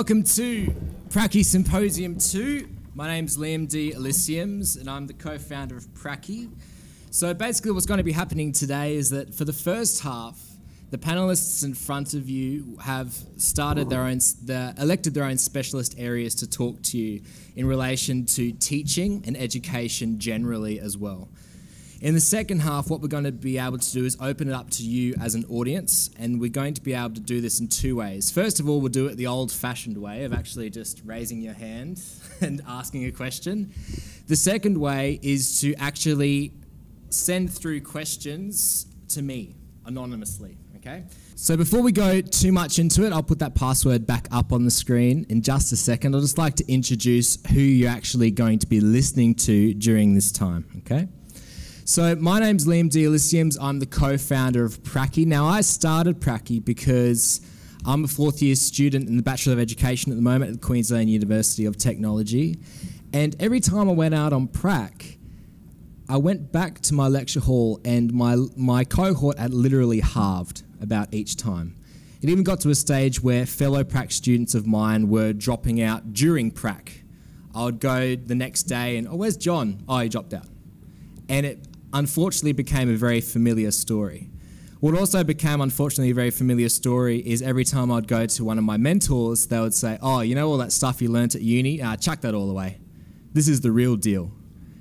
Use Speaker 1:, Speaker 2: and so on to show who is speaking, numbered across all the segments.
Speaker 1: welcome to Pracky Symposium 2. My name's Liam D. Elysiums, and I'm the co founder of Pracky. So, basically, what's going to be happening today is that for the first half, the panelists in front of you have started their own, the, elected their own specialist areas to talk to you in relation to teaching and education generally as well. In the second half, what we're going to be able to do is open it up to you as an audience, and we're going to be able to do this in two ways. First of all, we'll do it the old fashioned way of actually just raising your hand and asking a question. The second way is to actually send through questions to me anonymously, okay? So before we go too much into it, I'll put that password back up on the screen in just a second. I'd just like to introduce who you're actually going to be listening to during this time, okay? So my name's Liam D. I'm the co-founder of Pracky. Now I started Pracky because I'm a fourth year student in the Bachelor of Education at the moment at the Queensland University of Technology. And every time I went out on Prac, I went back to my lecture hall and my, my cohort had literally halved about each time. It even got to a stage where fellow Prac students of mine were dropping out during Prac. I would go the next day and, oh, where's John? Oh, he dropped out. And it unfortunately became a very familiar story. What also became, unfortunately, a very familiar story is every time I'd go to one of my mentors, they would say, Oh, you know all that stuff you learnt at uni? Uh, chuck that all away. This is the real deal.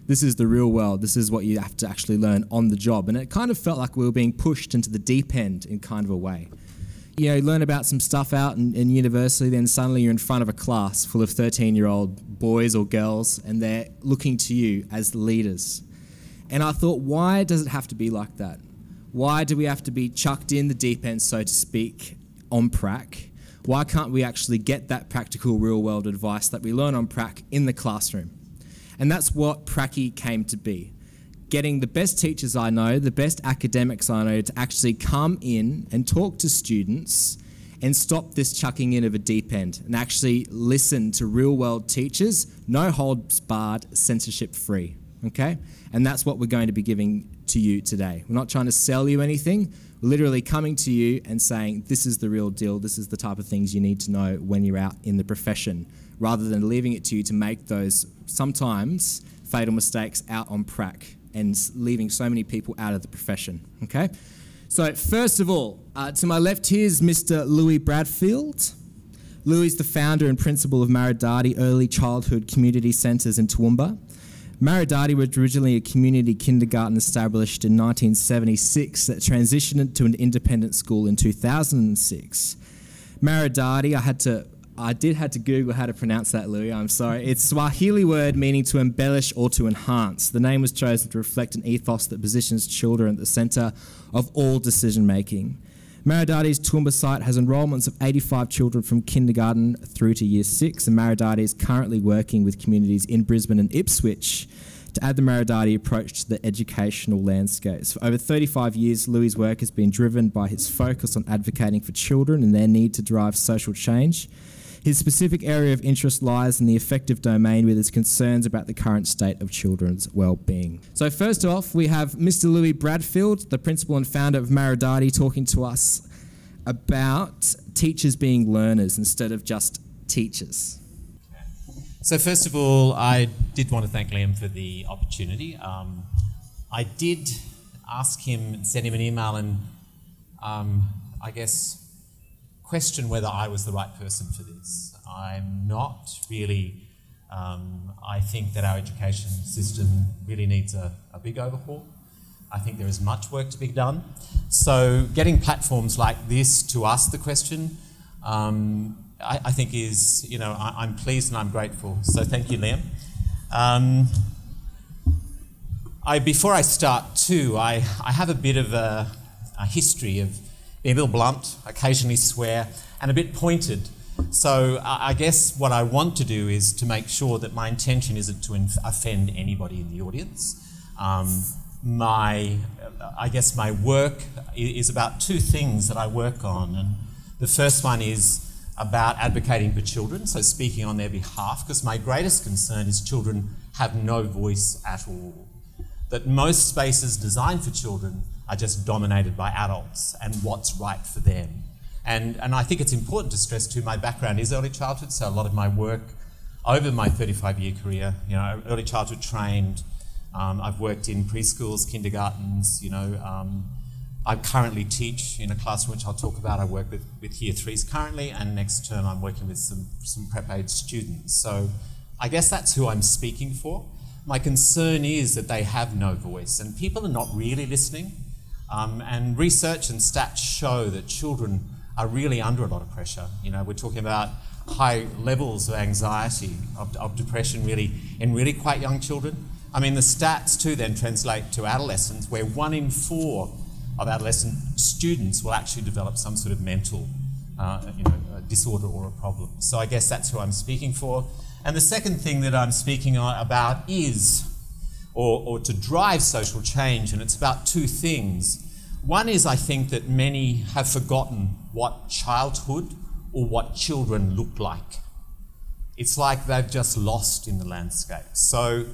Speaker 1: This is the real world. This is what you have to actually learn on the job. And it kind of felt like we were being pushed into the deep end in kind of a way. You know, you learn about some stuff out in, in university, then suddenly you're in front of a class full of 13 year old boys or girls, and they're looking to you as leaders and I thought, why does it have to be like that? Why do we have to be chucked in the deep end, so to speak, on prac? Why can't we actually get that practical real world advice that we learn on prac in the classroom? And that's what Pracky came to be. Getting the best teachers I know, the best academics I know to actually come in and talk to students and stop this chucking in of a deep end and actually listen to real world teachers, no holds barred, censorship free. Okay? And that's what we're going to be giving to you today. We're not trying to sell you anything. We're literally coming to you and saying, this is the real deal. This is the type of things you need to know when you're out in the profession, rather than leaving it to you to make those sometimes fatal mistakes out on prac and leaving so many people out of the profession. Okay? So, first of all, uh, to my left here is Mr. Louis Bradfield. Louis is the founder and principal of Maridati Early Childhood Community Centres in Toowoomba. Maridati was originally a community kindergarten established in 1976 that transitioned to an independent school in 2006. Maridati, I had to I did had to Google how to pronounce that, Louis. I'm sorry. It's Swahili word meaning to embellish or to enhance. The name was chosen to reflect an ethos that positions children at the centre of all decision making. Maridati's Toowoomba site has enrolments of 85 children from kindergarten through to year six, and Maridati is currently working with communities in Brisbane and Ipswich to add the Maridati approach to the educational landscapes. For over 35 years, Louis' work has been driven by his focus on advocating for children and their need to drive social change his specific area of interest lies in the affective domain with his concerns about the current state of children's well-being. So first off, we have Mr. Louis Bradfield, the principal and founder of Maridati, talking to us about teachers being learners instead of just teachers.
Speaker 2: So first of all, I did want to thank Liam for the opportunity. Um, I did ask him, send him an email, and um, I guess question whether I was the right person for this. I'm not really. Um, I think that our education system really needs a, a, big overhaul. I think there is much work to be done. So, getting platforms like this to ask the question, um, I, I, think is, you know, I, am pleased and I'm grateful. So, thank you, Liam. Um, I, before I start, too, I, I have a bit of a, a history of being a little blunt, occasionally swear, and a bit pointed. So I guess what I want to do is to make sure that my intention isn't to offend anybody in the audience. Um, my, I guess my work is about two things that I work on, and the first one is about advocating for children, so speaking on their behalf, because my greatest concern is children have no voice at all. That most spaces designed for children are just dominated by adults and what's right for them. And, and I think it's important to stress too, my background is early childhood, so a lot of my work over my 35 year career, you know, early childhood trained. Um, I've worked in preschools, kindergartens, you know. Um, I currently teach in a classroom which I'll talk about. I work with, with year threes currently, and next term I'm working with some, some prep age students. So I guess that's who I'm speaking for. My concern is that they have no voice, and people are not really listening. Um, and research and stats show that children are really under a lot of pressure. You know, we're talking about high levels of anxiety, of, of depression, really, in really quite young children. I mean, the stats too then translate to adolescents, where one in four of adolescent students will actually develop some sort of mental uh, you know, disorder or a problem. So I guess that's who I'm speaking for. And the second thing that I'm speaking about is, or, or to drive social change, and it's about two things. One is I think that many have forgotten what childhood or what children look like. It's like they've just lost in the landscape. So,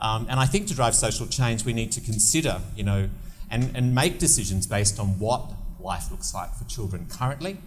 Speaker 2: um, and I think to drive social change, we need to consider, you know, and, and make decisions based on what life looks like for children currently.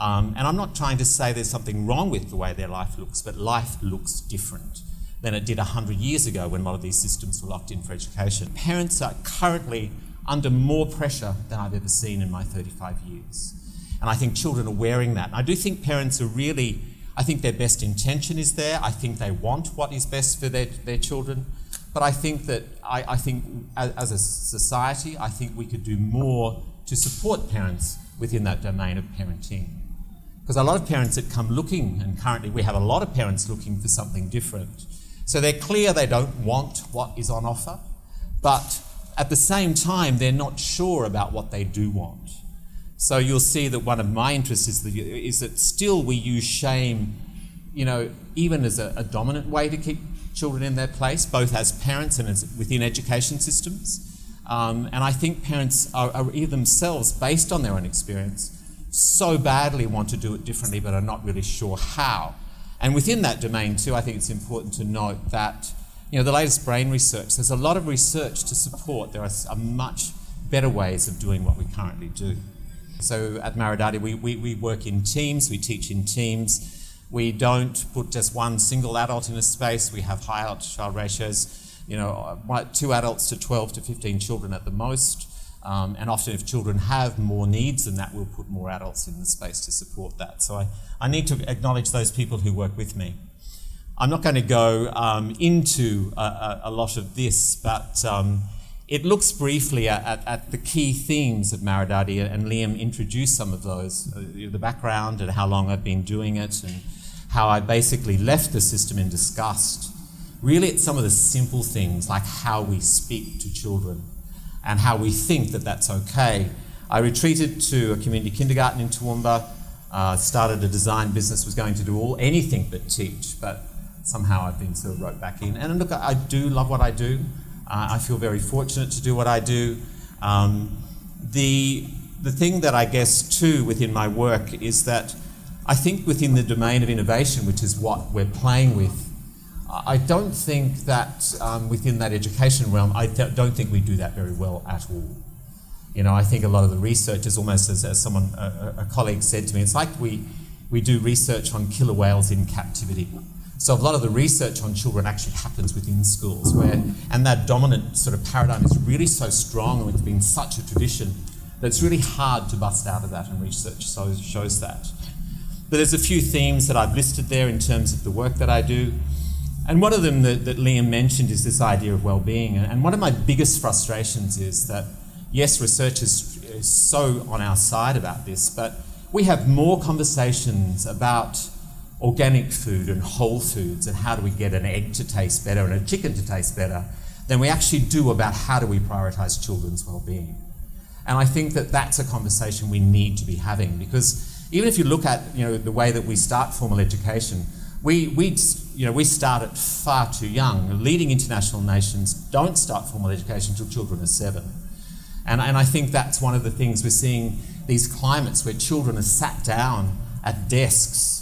Speaker 2: Um, and I'm not trying to say there's something wrong with the way their life looks, but life looks different than it did 100 years ago when a lot of these systems were locked in for education. Parents are currently under more pressure than I've ever seen in my 35 years. And I think children are wearing that. And I do think parents are really, I think their best intention is there. I think they want what is best for their, their children. But I think that, I, I think as, as a society, I think we could do more to support parents within that domain of parenting. Because a lot of parents that come looking, and currently we have a lot of parents looking for something different. So they're clear they don't want what is on offer, but at the same time, they're not sure about what they do want. So you'll see that one of my interests is that, still we use shame, you know, even as a, a dominant way to keep children in their place, both as parents and as within education systems. Um, and I think parents are, are themselves, based on their own experience, so badly want to do it differently but are not really sure how. And within that domain, too, I think it's important to note that, you know, the latest brain research, there's a lot of research to support there are much better ways of doing what we currently do. So at Maridati, we, we, we work in teams, we teach in teams. We don't put just one single adult in a space. We have high adult child ratios, you know, uh, two adults to 12 to 15 children at the most. Um, and often, if children have more needs than that, we'll put more adults in the space to support that. So I, I need to acknowledge those people who work with me. I'm not going to go um, into a, a, a, lot of this, but um, it looks briefly at, at, at, the key themes of Maridati, and Liam introduced some of those uh, the background and how long I've been doing it, and how I basically left the system in disgust. Really, it's some of the simple things like how we speak to children and how we think that that's okay. I retreated to a community kindergarten in Toowoomba, uh, started a design business, was going to do all anything but teach, but somehow I've been sort of roped back in. And look, I do love what I do. Uh, I feel very fortunate to do what I do. Um, the, the thing that I guess too within my work is that I think within the domain of innovation, which is what we're playing with, I don't think that um, within that education realm, I th- don't think we do that very well at all. You know, I think a lot of the research is almost as, as someone, a, a colleague said to me, it's like we, we do research on killer whales in captivity. So a lot of the research on children actually happens within schools, where and that dominant sort of paradigm is really so strong, and it's been such a tradition that it's really hard to bust out of that, and research so shows that. But there's a few themes that I've listed there in terms of the work that I do. And one of them that, that Liam mentioned is this idea of well-being. And one of my biggest frustrations is that, yes, research is, is so on our side about this, but we have more conversations about organic food and whole foods and how do we get an egg to taste better and a chicken to taste better than we actually do about how do we prioritize children's well-being. And I think that that's a conversation we need to be having because even if you look at you know the way that we start formal education, we, we, you know, we start at far too young. Leading international nations don't start formal education until children are seven. And, and I think that's one of the things we're seeing these climates where children are sat down at desks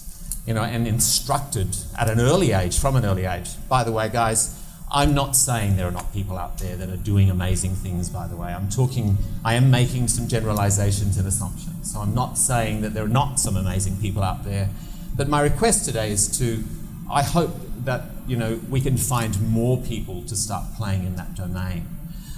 Speaker 2: you know, and instructed at an early age, from an early age. By the way, guys, I'm not saying there are not people out there that are doing amazing things, by the way. I'm talking, I am making some generalizations and assumptions. So I'm not saying that there are not some amazing people out there. But my request today is to, I hope that, you know, we can find more people to start playing in that domain.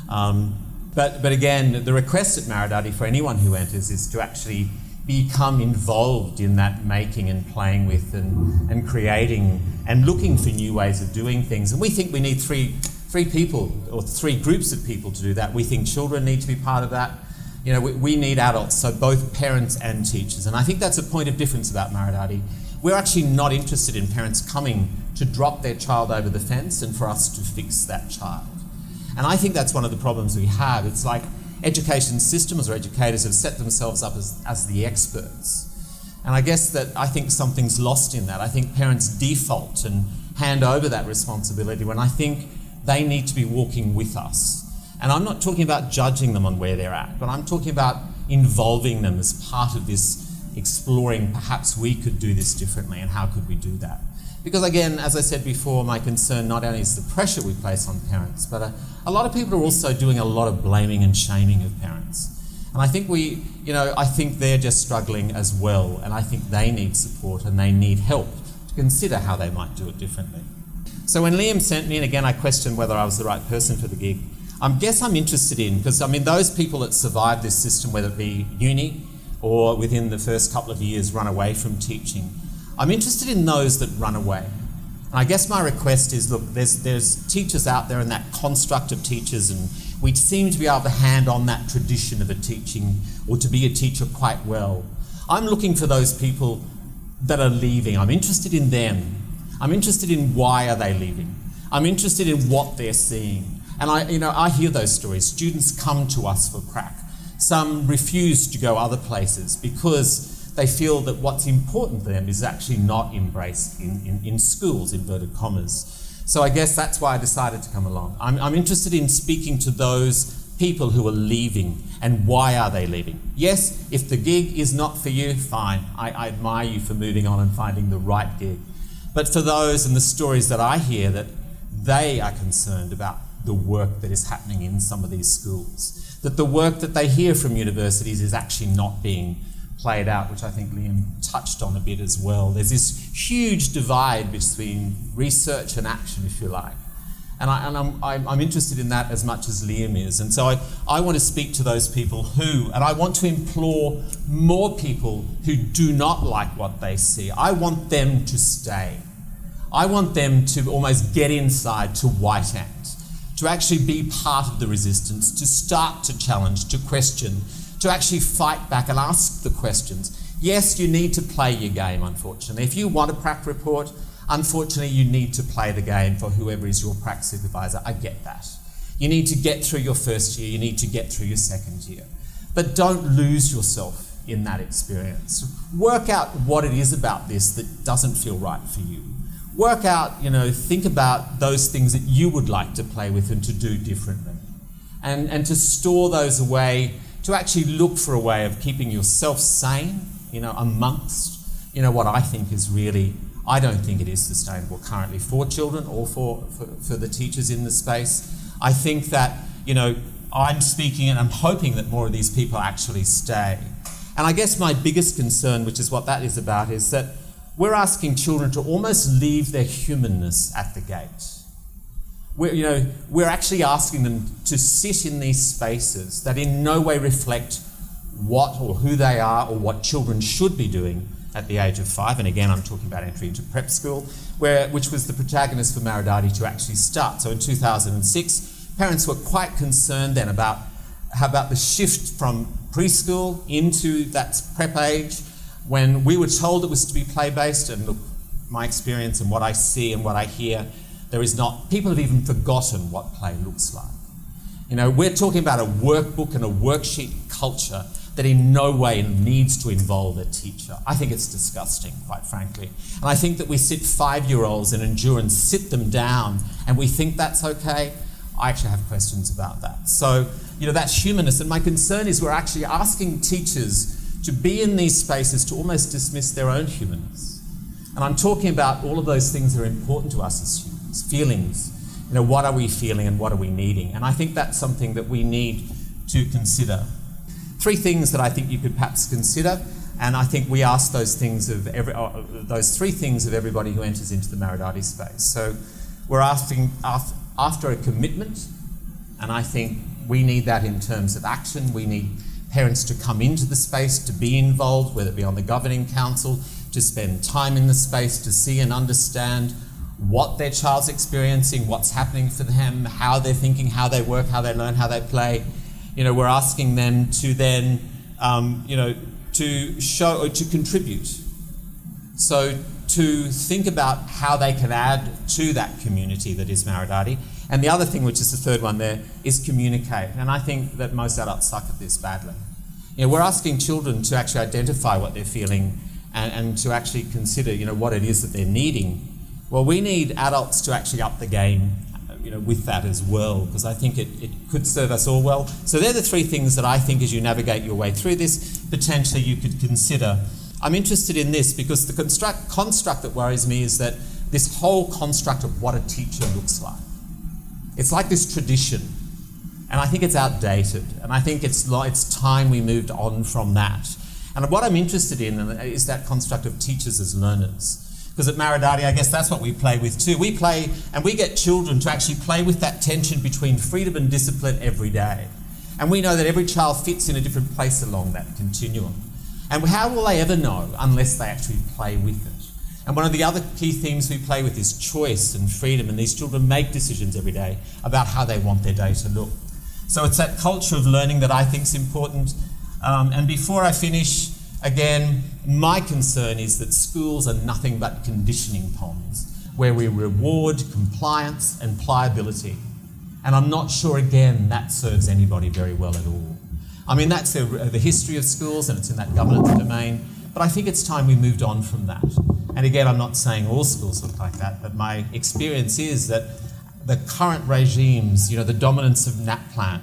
Speaker 2: Um, but, but again, the request at Maridadi for anyone who enters is to actually become involved in that making and playing with and, and creating and looking for new ways of doing things. And we think we need three, three people or three groups of people to do that. We think children need to be part of that. You know, we, we need adults, so both parents and teachers. And I think that's a point of difference about Maridadi. We're actually not interested in parents coming to drop their child over the fence and for us to fix that child. And I think that's one of the problems we have. It's like education systems or educators have set themselves up as, as the experts. And I guess that I think something's lost in that. I think parents default and hand over that responsibility when I think they need to be walking with us. And I'm not talking about judging them on where they're at, but I'm talking about involving them as part of this exploring perhaps we could do this differently and how could we do that. Because again, as I said before, my concern not only is the pressure we place on parents, but a, a lot of people are also doing a lot of blaming and shaming of parents. And I think we, you know, I think they're just struggling as well, and I think they need support and they need help to consider how they might do it differently. So when Liam sent me, and again I questioned whether I was the right person for the gig, I guess I'm interested in, because I mean, those people that survived this system, whether it be uni or within the first couple of years run away from teaching, I'm interested in those that run away. And I guess my request is look, there's, there's teachers out there and that construct of teachers, and we seem to be able to hand on that tradition of a teaching or to be a teacher quite well. I'm looking for those people that are leaving. I'm interested in them. I'm interested in why are they leaving. I'm interested in what they're seeing. And I, you know, I hear those stories. Students come to us for prac. Some refuse to go other places because they feel that what's important to them is actually not embraced in, in, in schools, inverted commas. So I guess that's why I decided to come along. I'm, I'm interested in speaking to those people who are leaving and why are they leaving. Yes, if the gig is not for you, fine. I, I admire you for moving on and finding the right gig. But for those and the stories that I hear that they are concerned about the work that is happening in some of these schools, that the work that they hear from universities is actually not being played out, which I think Liam touched on a bit as well. There's this huge divide between research and action, if you like. And, I, and I'm, I'm, I'm, interested in that as much as Liam is. And so I, I want to speak to those people who, and I want to implore more people who do not like what they see. I want them to stay. I want them to almost get inside to White Ant, to actually be part of the resistance, to start to challenge, to question, to actually fight back and ask the questions. Yes, you need to play your game, unfortunately. If you want a prac report, unfortunately, you need to play the game for whoever is your prac supervisor. I get that. You need to get through your first year, you need to get through your second year. But don't lose yourself in that experience. Work out what it is about this that doesn't feel right for you. Work out, you know, think about those things that you would like to play with and to do differently. And, and to store those away to actually look for a way of keeping yourself sane, you know, amongst, you know, what I think is really, I don't think it is sustainable currently for children or for, for, for the teachers in the space. I think that, you know, I'm speaking and I'm hoping that more of these people actually stay. And I guess my biggest concern, which is what that is about, is that we're asking children to almost leave their humanness at the gate we're, you know, we're actually asking them to sit in these spaces that in no way reflect what or who they are or what children should be doing at the age of five. And again, I'm talking about entry into prep school, where, which was the protagonist for Maridadi to actually start. So in 2006, parents were quite concerned then about about the shift from preschool into that prep age when we were told it was to be play based. And look, my experience and what I see and what I hear there is not, people have even forgotten what play looks like. You know, we're talking about a workbook and a worksheet culture that in no way needs to involve a teacher. I think it's disgusting, quite frankly. And I think that we sit five year olds in endurance, sit them down, and we think that's okay. I actually have questions about that. So, you know, that's humanness. And my concern is we're actually asking teachers to be in these spaces to almost dismiss their own humanness. And I'm talking about all of those things that are important to us as humans feelings, You know, what are we feeling and what are we needing? And I think that's something that we need to consider. Three things that I think you could perhaps consider, and I think we ask those things of every, uh, those three things of everybody who enters into the Maridati space. So we're asking after a commitment, and I think we need that in terms of action. We need parents to come into the space, to be involved, whether it be on the governing council, to spend time in the space, to see and understand what their child's experiencing, what's happening for them, how they're thinking, how they work, how they learn, how they play. You know, we're asking them to then, um, you know, to show or to contribute. So to think about how they can add to that community that is Maridati. And the other thing, which is the third one there, is communicate. And I think that most adults suck at this badly. You know, we're asking children to actually identify what they're feeling and, and to actually consider, you know, what it is that they're needing well, we need adults to actually up the game you know, with that as well, because I think it, it could serve us all well. So they're the three things that I think as you navigate your way through this, potentially you could consider. I'm interested in this because the construct, construct that worries me is that this whole construct of what a teacher looks like. It's like this tradition, and I think it's outdated, and I think it's, it's time we moved on from that. And what I'm interested in uh, is that construct of teachers as learners. Because at Maridati, I guess that's what we play with too. We play and we get children to actually play with that tension between freedom and discipline every day. And we know that every child fits in a different place along that continuum. And how will they ever know unless they actually play with it? And one of the other key themes we play with is choice and freedom, and these children make decisions every day about how they want their day to look. So it's that culture of learning that I think is important. Um, and before I finish, Again, my concern is that schools are nothing but conditioning ponds where we reward compliance and pliability. And I'm not sure, again, that serves anybody very well at all. I mean, that's the, the history of schools and it's in that governance domain, but I think it's time we moved on from that. And again, I'm not saying all schools look like that, but my experience is that the current regimes, you know, the dominance of NAPLAN,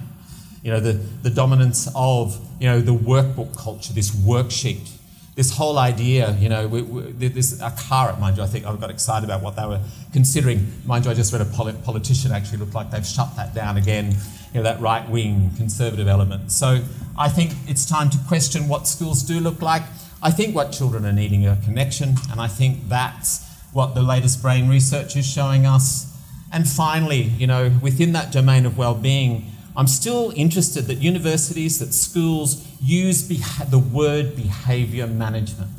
Speaker 2: you know, the, the dominance of, you know, the workbook culture, this worksheet, this whole idea, you know, we, we, this ACARA, mind you, I think I got excited about what they were considering. Mind you, I just read a polit- politician actually looked like they've shut that down again, you know, that right wing conservative element. So I think it's time to question what schools do look like. I think what children are needing are connection, and I think that's what the latest brain research is showing us. And finally, you know, within that domain of well-being, I'm still interested that universities, that schools use beha- the word behaviour management.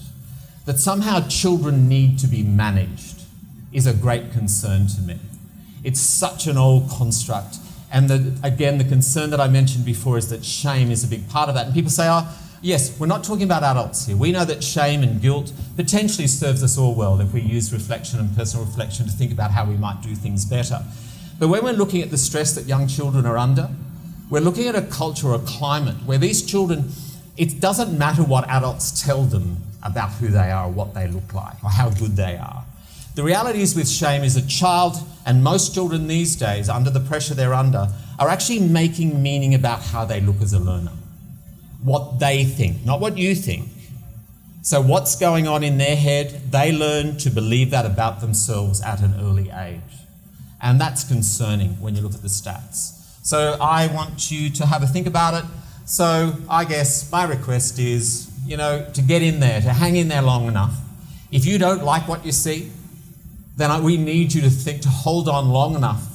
Speaker 2: That somehow children need to be managed is a great concern to me. It's such an old construct. And the, again, the concern that I mentioned before is that shame is a big part of that. And people say, oh, yes, we're not talking about adults here. We know that shame and guilt potentially serves us all well if we use reflection and personal reflection to think about how we might do things better. But when we're looking at the stress that young children are under, we're looking at a culture a climate where these children, it doesn't matter what adults tell them about who they are or what they look like or how good they are. The reality is with shame is a child, and most children these days, under the pressure they're under, are actually making meaning about how they look as a learner. What they think, not what you think. So, what's going on in their head, they learn to believe that about themselves at an early age. And that's concerning when you look at the stats. So I want you to have a think about it. So I guess my request is, you know, to get in there, to hang in there long enough. If you don't like what you see, then we need you to think, to hold on long enough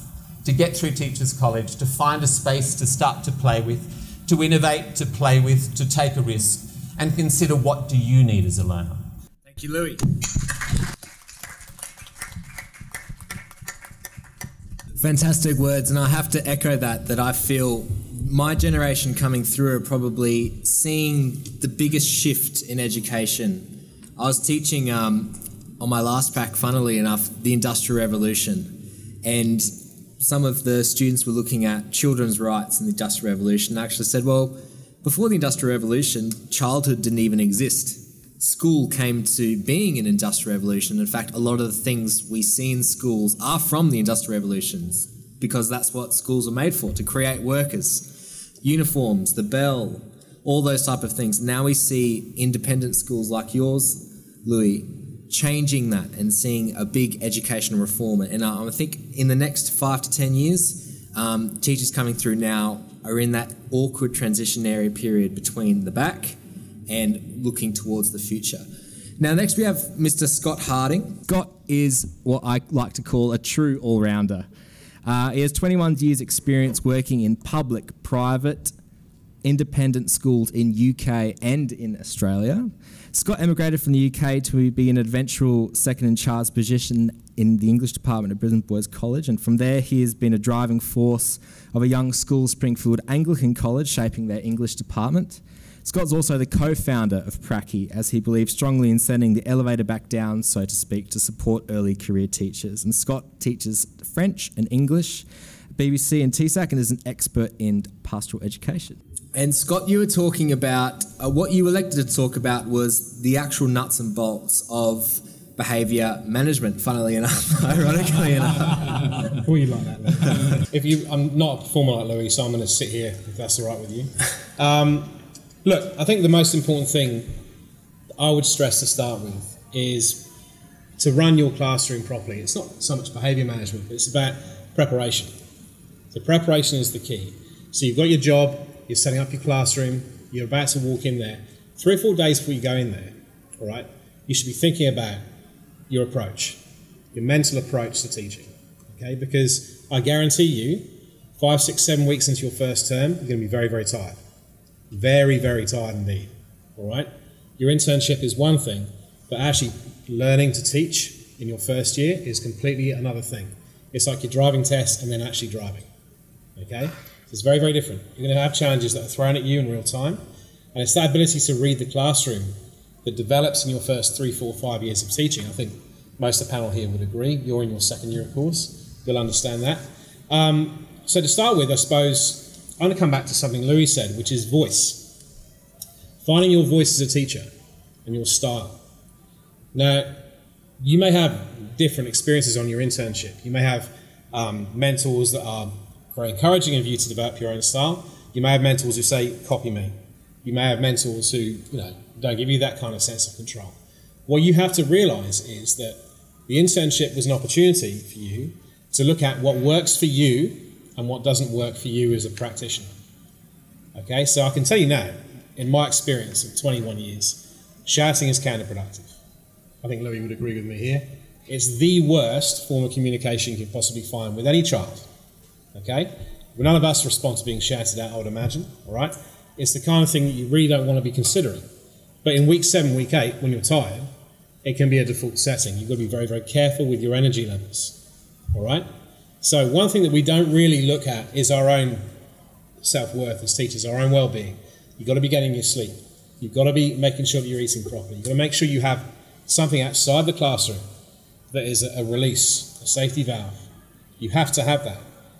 Speaker 2: to get through Teachers College, to find a space to start to play with, to innovate, to play with, to take a risk, and consider what do you need as a learner.
Speaker 3: Thank you, Louis. Fantastic words, and I have to echo that. That I feel my generation coming through are probably seeing the biggest shift in education. I was teaching um, on my last prac, funnily enough, the Industrial Revolution, and some of the students were looking at children's rights in the Industrial Revolution. And actually said, well, before the Industrial Revolution, childhood didn't even exist school came to being in industrial revolution. In fact, a lot of the things we see in schools are from the industrial revolutions because that's what schools are made for to create workers. Uniforms, the bell, all those type of things. Now we see independent schools like yours, Louis, changing that and seeing a big educational reform. And I think in the next five to 10 years, um, teachers coming through now are in that awkward transitionary period between the back and looking towards the future. Now, next we have Mr. Scott Harding. Scott is what I like to call a true all rounder. Uh, he has 21 years' experience working in public, private, independent schools in UK and in Australia. Scott emigrated from the UK to be an eventual second in charge position in the English department at Brisbane Boys College, and from there he has been a driving force of a young school, Springfield Anglican College, shaping their English department. Scott's also the co founder of Pracky, as he believes strongly in sending the elevator back down, so to speak, to support early career teachers. And Scott teaches French and English, BBC and TSAC, and is an expert in pastoral education. And Scott, you were talking about uh, what you elected to talk about was the actual nuts and bolts of behaviour management. Funnily enough, ironically enough.
Speaker 4: You like that. if you, I'm not a performer like Louis, so I'm going to sit here if that's all right with you. Um, Look, I think the most important thing I would stress to start with is to run your classroom properly. It's not so much behaviour management, but it's about preparation. So, preparation is the key. So, you've got your job, you're setting up your classroom, you're about to walk in there. Three or four days before you go in there, all right, you should be thinking about your approach, your mental approach to teaching, okay? Because I guarantee you, five, six, seven weeks into your first term, you're going to be very, very tired. Very, very tired indeed. All right? Your internship is one thing, but actually learning to teach in your first year is completely another thing. It's like your driving test and then actually driving. Okay? It's very, very different. You're going to have challenges that are thrown at you in real time, and it's that ability to read the classroom that develops in your first three, four, five years of teaching. I think most of the panel here would agree. You're in your second year, of course. You'll understand that. Um, so to start with, I suppose I'm going to come back to something Louis said, which is voice. Finding your voice as a teacher and your style. Now, you may have different experiences on your internship. You may have um, mentors that are very encouraging of you to develop your own style. You may have mentors who say, copy me. You may have mentors who, you know, don't give you that kind of sense of control. What you have to realize is that the internship was an opportunity for you to look at what works for you and what doesn't work for you as a practitioner. Okay, so I can tell you now, in my experience of 21 years, shouting is counterproductive. I think Louis would agree with me here. It's the worst form of communication you can possibly find with any child. Okay? Well, none of us respond to being shouted at, I would imagine. All right? It's the kind of thing that you really don't want to be considering. But in week seven, week eight, when you're tired, it can be a default setting. You've got to be very, very careful with your energy levels. All right? So, one thing that we don't really look at is our own self worth as teachers, our own well being. You've got to be getting your sleep. You've got to be making sure that you're eating properly. You've got to make sure you have something outside the classroom that is a release, a safety valve. You have to have that.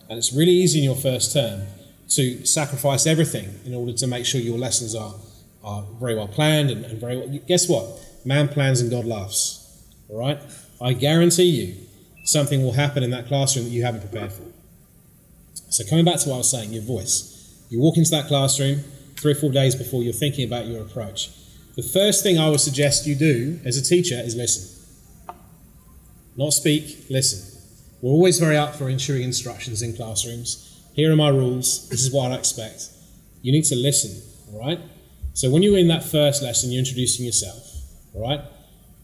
Speaker 4: And it's really easy in your first term to sacrifice everything in order to make sure your lessons are, are very well planned and, and very well. Guess what? Man plans and God laughs. All right? I guarantee you, something will happen in that classroom that you haven't prepared for. So, coming back to what I was saying, your voice. You walk into that classroom three or four days before you're thinking about your approach. The first thing I would suggest you do as a teacher is listen. Not speak, listen. We're always very up for issuing instructions in classrooms. Here are my rules. This is what I expect. You need to listen, all right? So when you're in that first lesson, you're introducing yourself, all right?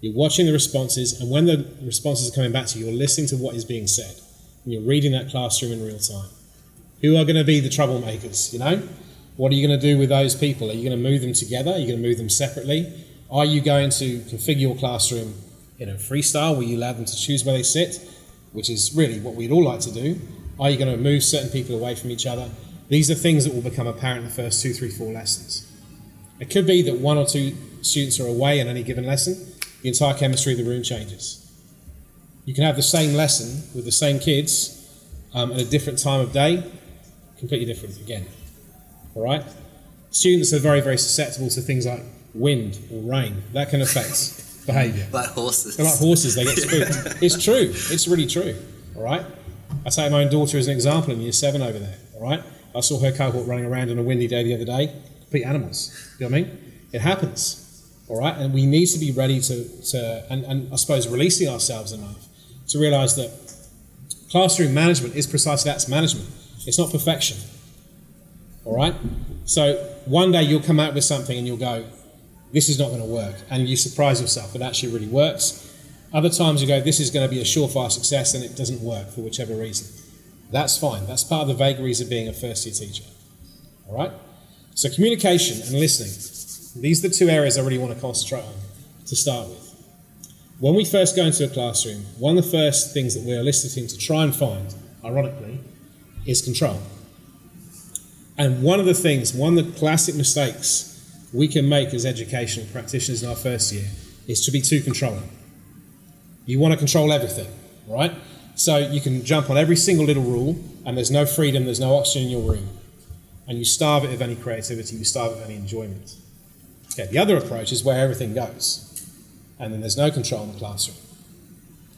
Speaker 4: You're watching the responses, and when the responses are coming back to you, you're listening to what is being said. And you're reading that classroom in real time. Who are going to be the troublemakers, you know? What are you going to do with those people? Are you going to move them together? Are you going to move them separately? Are you going to configure your classroom in a freestyle where you allow them to choose where they sit, which is really what we'd all like to do? Are you going to move certain people away from each other? These are things that will become apparent in the first two, three, four lessons. It could be that one or two students are away in any given lesson, the entire chemistry of the room changes. You can have the same lesson with the same kids um, at a different time of day, completely different again. All right? Students are very, very susceptible to things like wind or rain. That can affect behaviour.
Speaker 3: Like horses.
Speaker 4: They're like horses, they get spooked. it's true. It's really true. All right? I take my own daughter as an example in year seven over there. All right? I saw her cohort running around on a windy day the other day. Complete animals. You know what I mean? It happens All right, and we need to be ready to, to and, and I suppose releasing ourselves enough to realize that classroom management is precisely that's management. It's not perfection. All right? So one day you'll come out with something and you'll go, this is not going to work. And you surprise yourself, it actually really works. Other times you go, this is going to be a surefire success and it doesn't work for whichever reason. That's fine. That's part of the vagaries of being a first year teacher. All right? So communication and listening. These are the two areas I really want to concentrate on to start with. When we first go into a classroom, one of the first things that we're eliciting to try and find, ironically, is control. And one of the things, one of the classic mistakes we can make as educational practitioners in our first year is to be too controlling. You want to control everything, right? So you can jump on every single little rule, and there's no freedom, there's no oxygen in your room. And you starve it of any creativity, you starve it of any enjoyment. Okay, the other approach is where everything goes, and then there's no control in the classroom.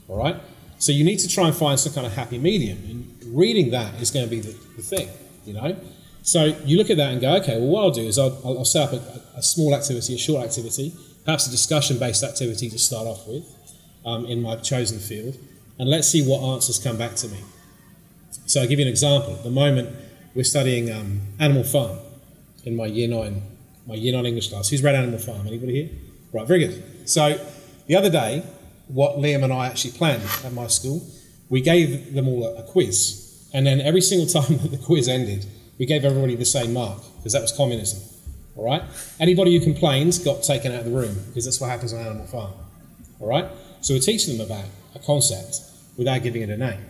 Speaker 4: All right? So you need to try and find some kind of happy medium, and reading that is going to be the, the thing, you know? So you look at that and go, okay, well, what I'll do is I'll, I'll set up a, a, small activity, a short activity, perhaps a discussion based activity to start off with um, in my chosen field, and let's see what answers come back to me. So I'll give you an example. At the moment, we're studying um, Animal Farm in my year nine, my year nine English class. Who's read Animal Farm? Anybody here? Right, very good. So the other day, what Liam and I actually planned at my school, we gave them all a, a quiz, and then every single time that the quiz ended, we gave everybody the same mark because that was communism. All right? Anybody who complains got taken out of the room because that's what happens on Animal Farm. All right? So we're teaching them about a concept without giving it a name.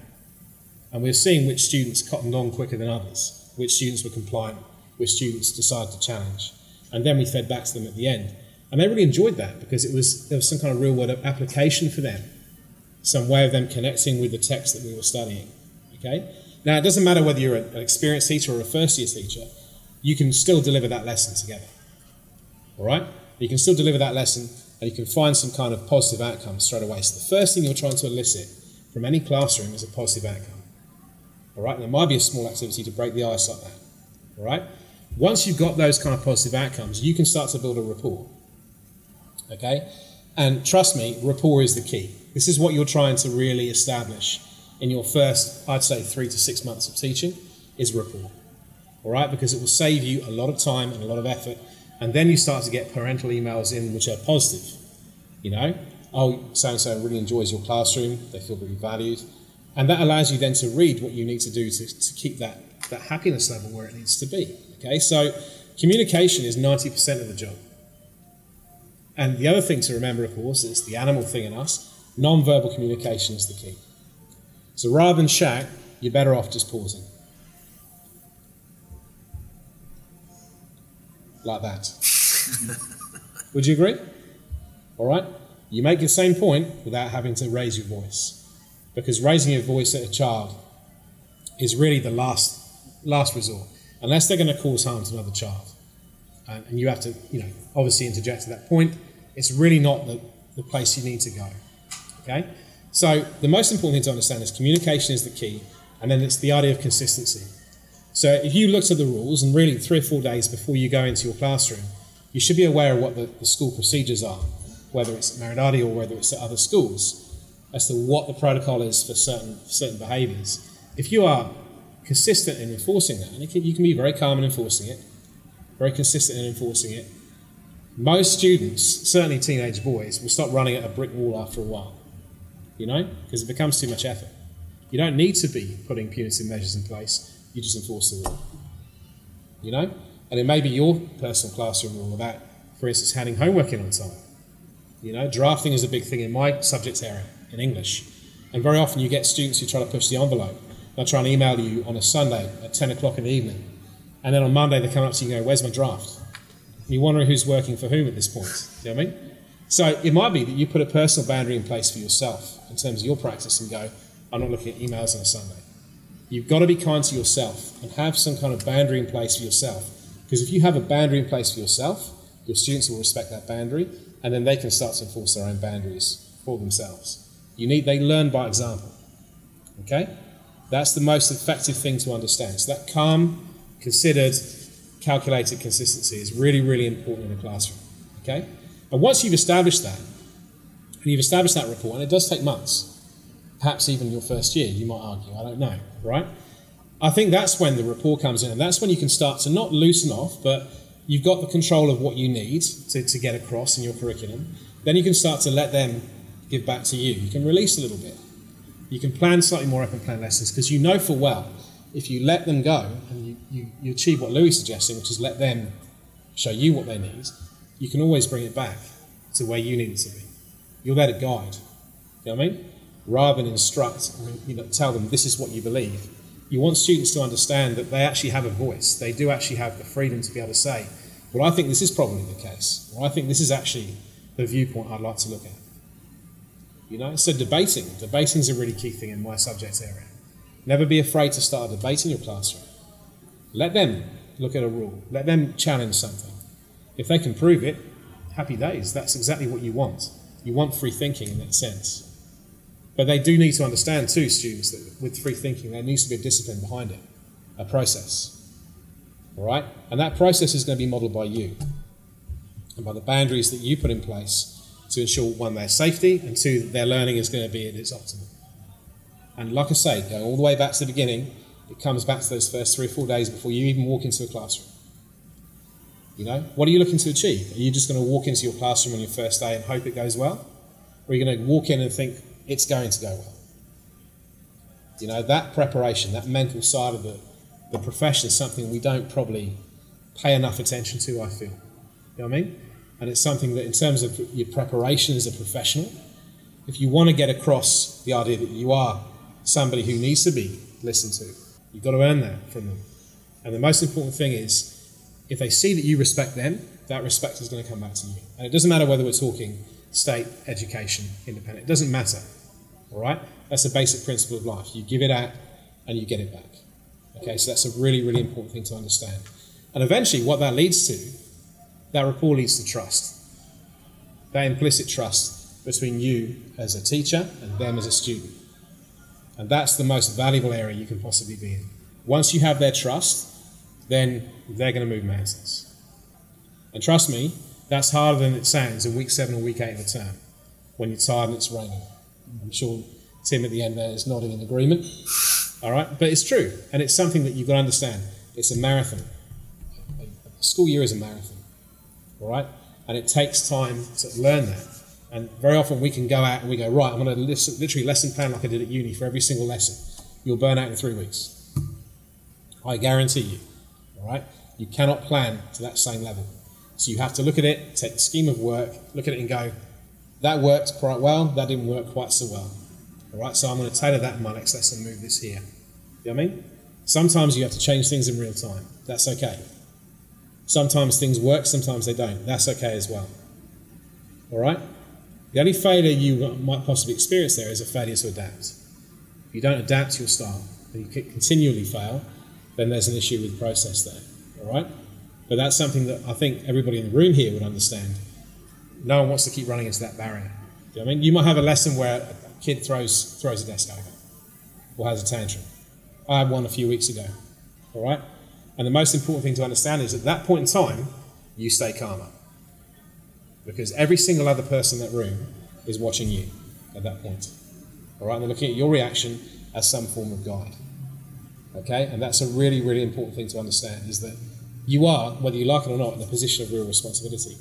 Speaker 4: And we're seeing which students cottoned on quicker than others, which students were compliant, which students decided to challenge. And then we fed back to them at the end. And they really enjoyed that because it was there was some kind of real world application for them, some way of them connecting with the text that we were studying. Okay? Now, it doesn't matter whether you're an experienced teacher or a first year teacher, you can still deliver that lesson together. All right? You can still deliver that lesson and you can find some kind of positive outcome straight away. So, the first thing you're trying to elicit from any classroom is a positive outcome. All right? And there might be a small activity to break the ice like that. All right? Once you've got those kind of positive outcomes, you can start to build a rapport. Okay? And trust me, rapport is the key. This is what you're trying to really establish in your first, I'd say, three to six months of teaching is rapport. All right, because it will save you a lot of time and a lot of effort. And then you start to get parental emails in which are positive. You know, oh, so and so really enjoys your classroom, they feel really valued. And that allows you then to read what you need to do to, to keep that, that happiness level where it needs to be. Okay, so communication is 90% of the job. And the other thing to remember, of course, is the animal thing in us non verbal communication is the key. So rather than shout, you're better off just pausing. Like that. Would you agree? All right? You make the same point without having to raise your voice. Because raising your voice at a child is really the last, last resort, unless they're going to cause harm to another child. And, and you have to, you know, obviously interject at that point. It's really not the, the place you need to go. Okay? So the most important thing to understand is communication is the key, and then it's the idea of consistency. So if you looked at the rules, and really three or four days before you go into your classroom, you should be aware of what the, the school procedures are, whether it's at Meridati or whether it's at other schools, as to what the protocol is for certain certain behaviours. If you are consistent in enforcing that, and can, you can be very calm in enforcing it, very consistent in enforcing it, most students, certainly teenage boys, will stop running at a brick wall after a while you know, because it becomes too much effort. You don't need to be putting punitive measures in place, you just enforce the law. You know? And it may be your personal classroom rule about, for instance, handing homework in on time. You know, drafting is a big thing in my subject area, in English. And very often you get students who try to push the envelope. They'll try and email you on a Sunday at 10 o'clock in the evening. And then on Monday they come up to you and go, Where's my draft? And you're wondering who's working for whom at this point. Do You know what I mean? So it might be that you put a personal boundary in place for yourself in terms of your practice and go, I'm not looking at emails on a Sunday. You've got to be kind to yourself and have some kind of boundary in place for yourself. Because if you have a boundary in place for yourself, your students will respect that boundary and then they can start to enforce their own boundaries for themselves. You need they learn by example. Okay? That's the most effective thing to understand. So that calm, considered, calculated consistency is really, really important in a classroom. Okay? And once you've established that, and you've established that report, and it does take months, perhaps even your first year, you might argue, I don't know, right? I think that's when the rapport comes in, and that's when you can start to not loosen off, but you've got the control of what you need to, to get across in your curriculum. Then you can start to let them give back to you. You can release a little bit. You can plan slightly more open plan lessons because you know for well if you let them go and you, you, you achieve what Louis is suggesting, which is let them show you what they need, you can always bring it back to where you need it to be. You're there to guide. You know what I mean? Rather than instruct, you know, tell them this is what you believe. You want students to understand that they actually have a voice. They do actually have the freedom to be able to say, well, I think this is probably the case. I think this is actually the viewpoint I'd like to look at. You know, so debating. Debating is a really key thing in my subject area. Never be afraid to start a debate in your classroom. Let them look at a rule. Let them challenge something. If they can prove it, happy days. That's exactly what you want. You want free thinking in that sense. But they do need to understand, too, students, that with free thinking, there needs to be a discipline behind it, a process. All right? And that process is going to be modeled by you and by the boundaries that you put in place to ensure one, their safety, and two, that their learning is going to be at its optimum. And like I say, going all the way back to the beginning, it comes back to those first three or four days before you even walk into a classroom. You know, what are you looking to achieve? Are you just going to walk into your classroom on your first day and hope it goes well? Or are you going to walk in and think it's going to go well? You know, that preparation, that mental side of the, the profession is something we don't probably pay enough attention to, I feel. You know what I mean? And it's something that, in terms of your preparation as a professional, if you want to get across the idea that you are somebody who needs to be listened to, you've got to earn that from them. And the most important thing is, if they see that you respect them, that respect is going to come back to you. And it doesn't matter whether we're talking state, education, independent, it doesn't matter. All right? That's a basic principle of life. You give it out and you get it back. Okay, so that's a really, really important thing to understand. And eventually, what that leads to, that rapport leads to trust. That implicit trust between you as a teacher and them as a student. And that's the most valuable area you can possibly be in. Once you have their trust, then they're going to move mountains. And trust me, that's harder than it sounds in week seven or week eight of a term when you're tired and it's raining. I'm sure Tim at the end there is nodding in agreement. All right, but it's true, and it's something that you've got to understand. It's a marathon. A school year is a marathon. All right, and it takes time to learn that. And very often we can go out and we go, right, I'm going to literally lesson plan like I did at uni for every single lesson. You'll burn out in three weeks. I guarantee you. All right? You cannot plan to that same level. So you have to look at it, take the scheme of work, look at it and go, that worked quite well, that didn't work quite so well. All right, so I'm going to tailor that in my next lesson, move this here. You know what I mean? Sometimes you have to change things in real time. That's okay. Sometimes things work, sometimes they don't. That's okay as well. All right? The only failure you might possibly experience there is a failure to adapt. If you don't adapt style and you continually fail, then there's an issue with process there. All right? But that's something that I think everybody in the room here would understand. No one wants to keep running into that barrier. You know I mean? You might have a lesson where a kid throws, throws a desk over or has a tantrum. I had one a few weeks ago. All right? And the most important thing to understand is at that point in time, you stay calmer. Because every single other person in that room is watching you at that point. All right? And they're looking at your reaction as some form of guide. Okay? And that's a really, really important thing to understand is that you are, whether you like it or not, in a position of real responsibility.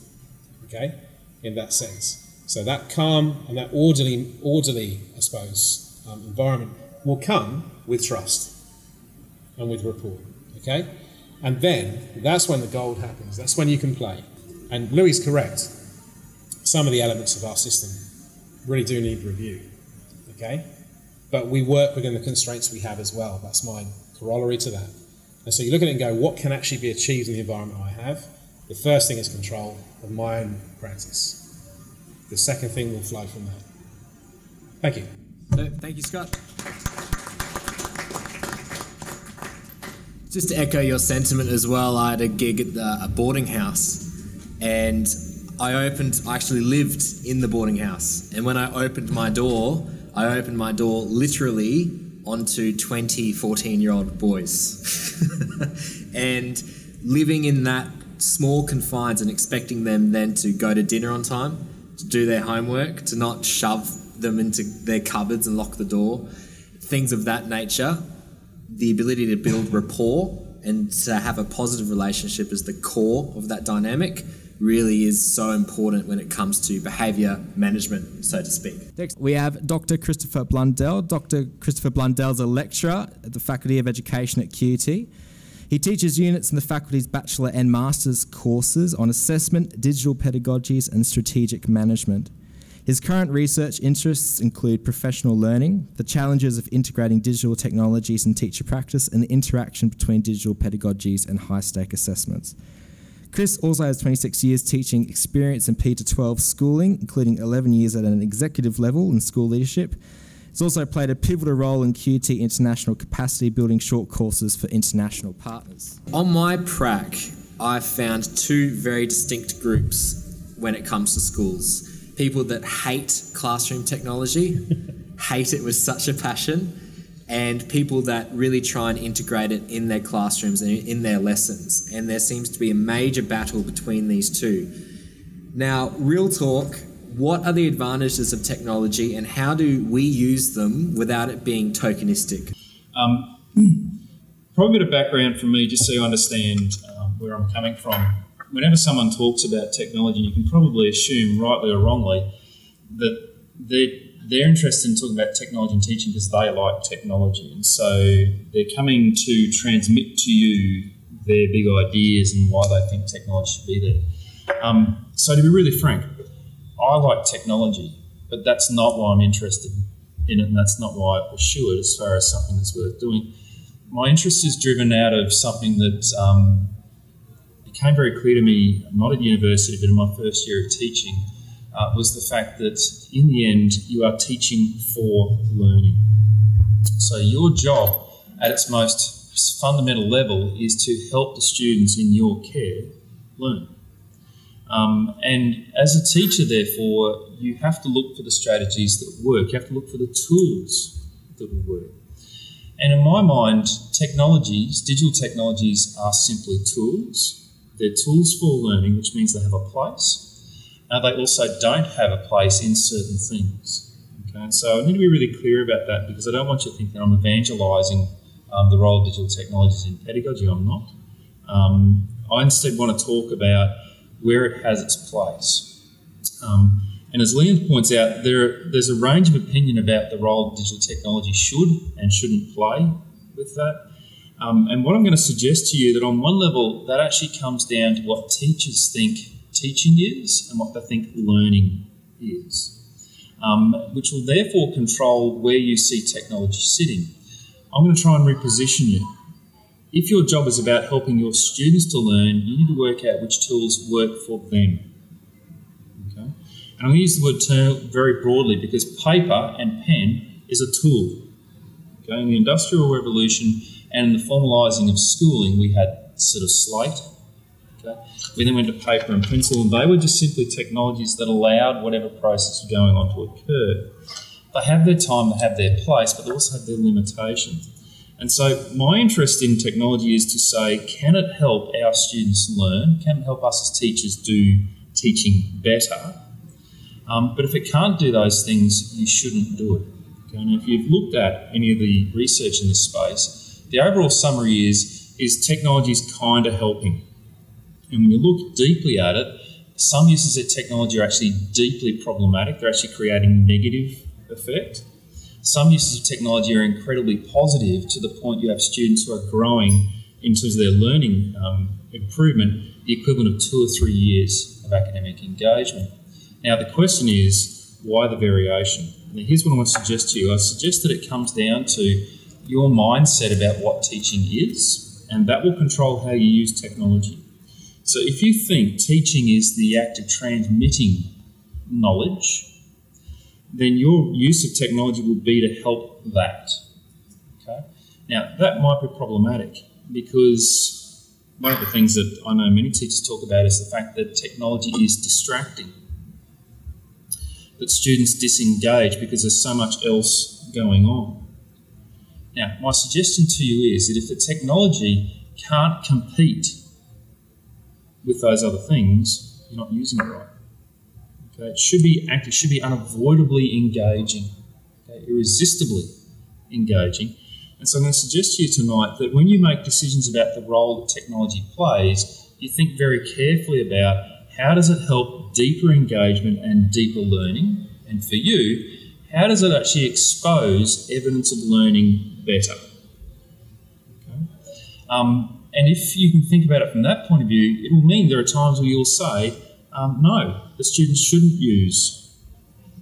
Speaker 4: Okay? In that sense. So that calm and that orderly, orderly, I suppose, um, environment will come with trust and with rapport. Okay? And then that's when the gold happens. That's when you can play. And Louis is correct. Some of the elements of our system really do need review. Okay? But we work within the constraints we have as well. That's my corollary to that. And so you look at it and go, what can actually be achieved in the environment I have? The first thing is control of my own practice. The second thing will flow from that. Thank you.
Speaker 3: Thank you, Scott. Just to echo your sentiment as well, I had a gig at the, a boarding house and I opened, I actually lived in the boarding house. And when I opened my door, I opened my door literally onto 20 14 year old boys. and living in that small confines and expecting them then to go to dinner on time, to do their homework, to not shove them into their cupboards and lock the door, things of that nature. The ability to build rapport and to have a positive relationship is the core of that dynamic really is so important when it comes to behaviour management, so to speak.
Speaker 1: Next, we have Dr. Christopher Blundell. Dr. Christopher Blundell is a lecturer at the Faculty of Education at QUT. He teaches units in the faculty's bachelor and master's courses on assessment, digital pedagogies, and strategic management. His current research interests include professional learning, the challenges of integrating digital technologies in teacher practice, and the interaction between digital pedagogies and high stake assessments. Chris also has 26 years teaching experience in P to 12 schooling, including 11 years at an executive level in school leadership. He's also played a pivotal role in QT International capacity building short courses for international partners.
Speaker 3: On my prac, I've found two very distinct groups when it comes to schools people that hate classroom technology, hate it with such a passion, and people that really try and integrate it in their classrooms and in their lessons. And there seems to be a major battle between these two. Now, real talk, what are the advantages of technology and how do we use them without it being tokenistic?
Speaker 5: Um, probably a bit of background from me just so you understand um, where I'm coming from. Whenever someone talks about technology, you can probably assume, rightly or wrongly, that they're, they're interested in talking about technology and teaching because they like technology. And so they're coming to transmit to you their big ideas and why they think technology should be there. Um, so, to be really frank, I like technology, but that's not why I'm interested in it, and that's not why I pursue it as far as something that's worth doing. My interest is driven out of something that um, became very clear to me, not at university, but in my first year of teaching, uh, was the fact that in the end, you are teaching for learning. So, your job at its most fundamental level is to help the students in your care learn. Um, and as a teacher, therefore, you have to look for the strategies that work. You have to look for the tools that will work. And in my mind, technologies, digital technologies, are simply tools. They're tools for learning, which means they have a place. Now, they also don't have a place in certain things. Okay, so I need to be really clear about that because I don't want you to think that I'm evangelizing um, the role of digital technologies in pedagogy. I'm not. Um, I instead want to talk about where it has its place. Um, and as Liam points out, there, there's a range of opinion about the role digital technology should and shouldn't play with that. Um, and what I'm going to suggest to you that on one level, that actually comes down to what teachers think teaching is and what they think learning is, um, which will therefore control where you see technology sitting. I'm going to try and reposition you if your job is about helping your students to learn, you need to work out which tools work for them. Okay? And I'm going to use the word term very broadly because paper and pen is a tool. Okay? In the Industrial Revolution and in the formalising of schooling, we had sort of slate. Okay? We then went to paper and pencil, and they were just simply technologies that allowed whatever process was going on to occur. They have their time, they have their place, but they also have their limitations. And so, my interest in technology is to say, can it help our students learn? Can it help us as teachers do teaching better? Um, but if it can't do those things, you shouldn't do it. Okay? And if you've looked at any of the research in this space, the overall summary is, is technology is kind of helping. And when you look deeply at it, some uses of technology are actually deeply problematic. They're actually creating negative effect. Some uses of technology are incredibly positive to the point you have students who are growing in terms of their learning um, improvement, the equivalent of two or three years of academic engagement. Now, the question is, why the variation? Now, here's what I want to suggest to you. I suggest that it comes down to your mindset about what teaching is, and that will control how you use technology. So, if you think teaching is the act of transmitting knowledge, then your use of technology will be to help that. Okay? Now, that might be problematic because one of the things that I know many teachers talk about is the fact that technology is distracting, that students disengage because there's so much else going on. Now, my suggestion to you is that if the technology can't compete with those other things, you're not using it right. Okay, it should be active, should be unavoidably engaging, okay, irresistibly engaging. And so I'm going to suggest to you tonight that when you make decisions about the role that technology plays, you think very carefully about how does it help deeper engagement and deeper learning, and for you, how does it actually expose evidence of learning better? Okay. Um, and if you can think about it from that point of view, it will mean there are times where you'll say, um, no, the students shouldn't use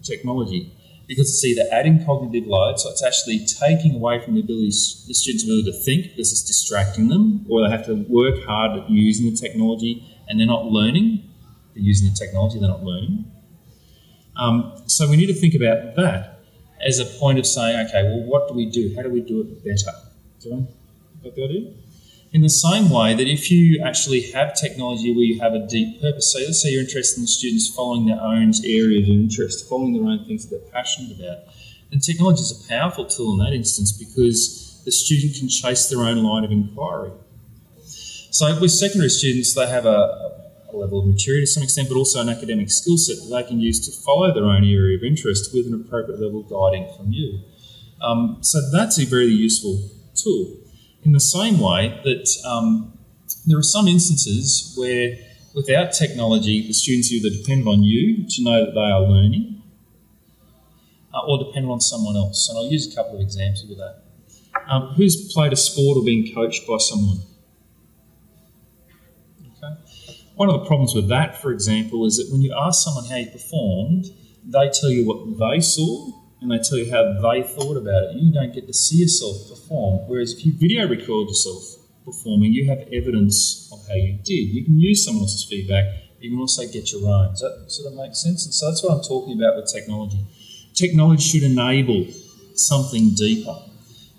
Speaker 5: technology because it's either adding cognitive load, so it's actually taking away from the ability, the students' ability to think because it's distracting them, or they have to work hard at using the technology and they're not learning. They're using the technology, they're not learning. Um, so we need to think about that as a point of saying, okay, well, what do we do? How do we do it better? Do I got the idea? In the same way that if you actually have technology where you have a deep purpose, so let's say you're interested in students following their own area of interest, following their own things that they're passionate about, then technology is a powerful tool in that instance because the student can chase their own line of inquiry. So with secondary students, they have a, a level of maturity to some extent, but also an academic skill set that they can use to follow their own area of interest with an appropriate level of guiding from you. Um, so that's a very useful tool. In the same way that um, there are some instances where without technology, the students either depend on you to know that they are learning uh, or depend on someone else. And I'll use a couple of examples of that. Um, who's played a sport or been coached by someone? Okay. One of the problems with that, for example, is that when you ask someone how you performed, they tell you what they saw and they tell you how they thought about it. You don't get to see yourself perform. Whereas if you video record yourself performing, you have evidence of how you did. You can use someone else's feedback, you can also get your own. Does that sort of make sense? And so that's what I'm talking about with technology. Technology should enable something deeper.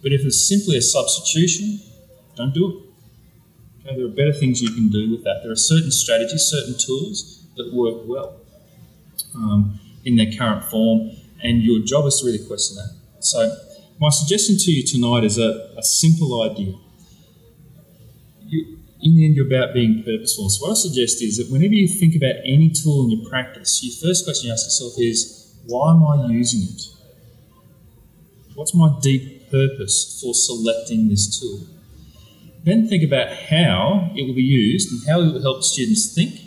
Speaker 5: But if it's simply a substitution, don't do it. Okay, there are better things you can do with that. There are certain strategies, certain tools that work well um, in their current form and your job is to really question that. So, my suggestion to you tonight is a, a simple idea. You, in the end, you're about being purposeful. So, what I suggest is that whenever you think about any tool in your practice, your first question you ask yourself is, why am I using it? What's my deep purpose for selecting this tool? Then think about how it will be used and how it will help students think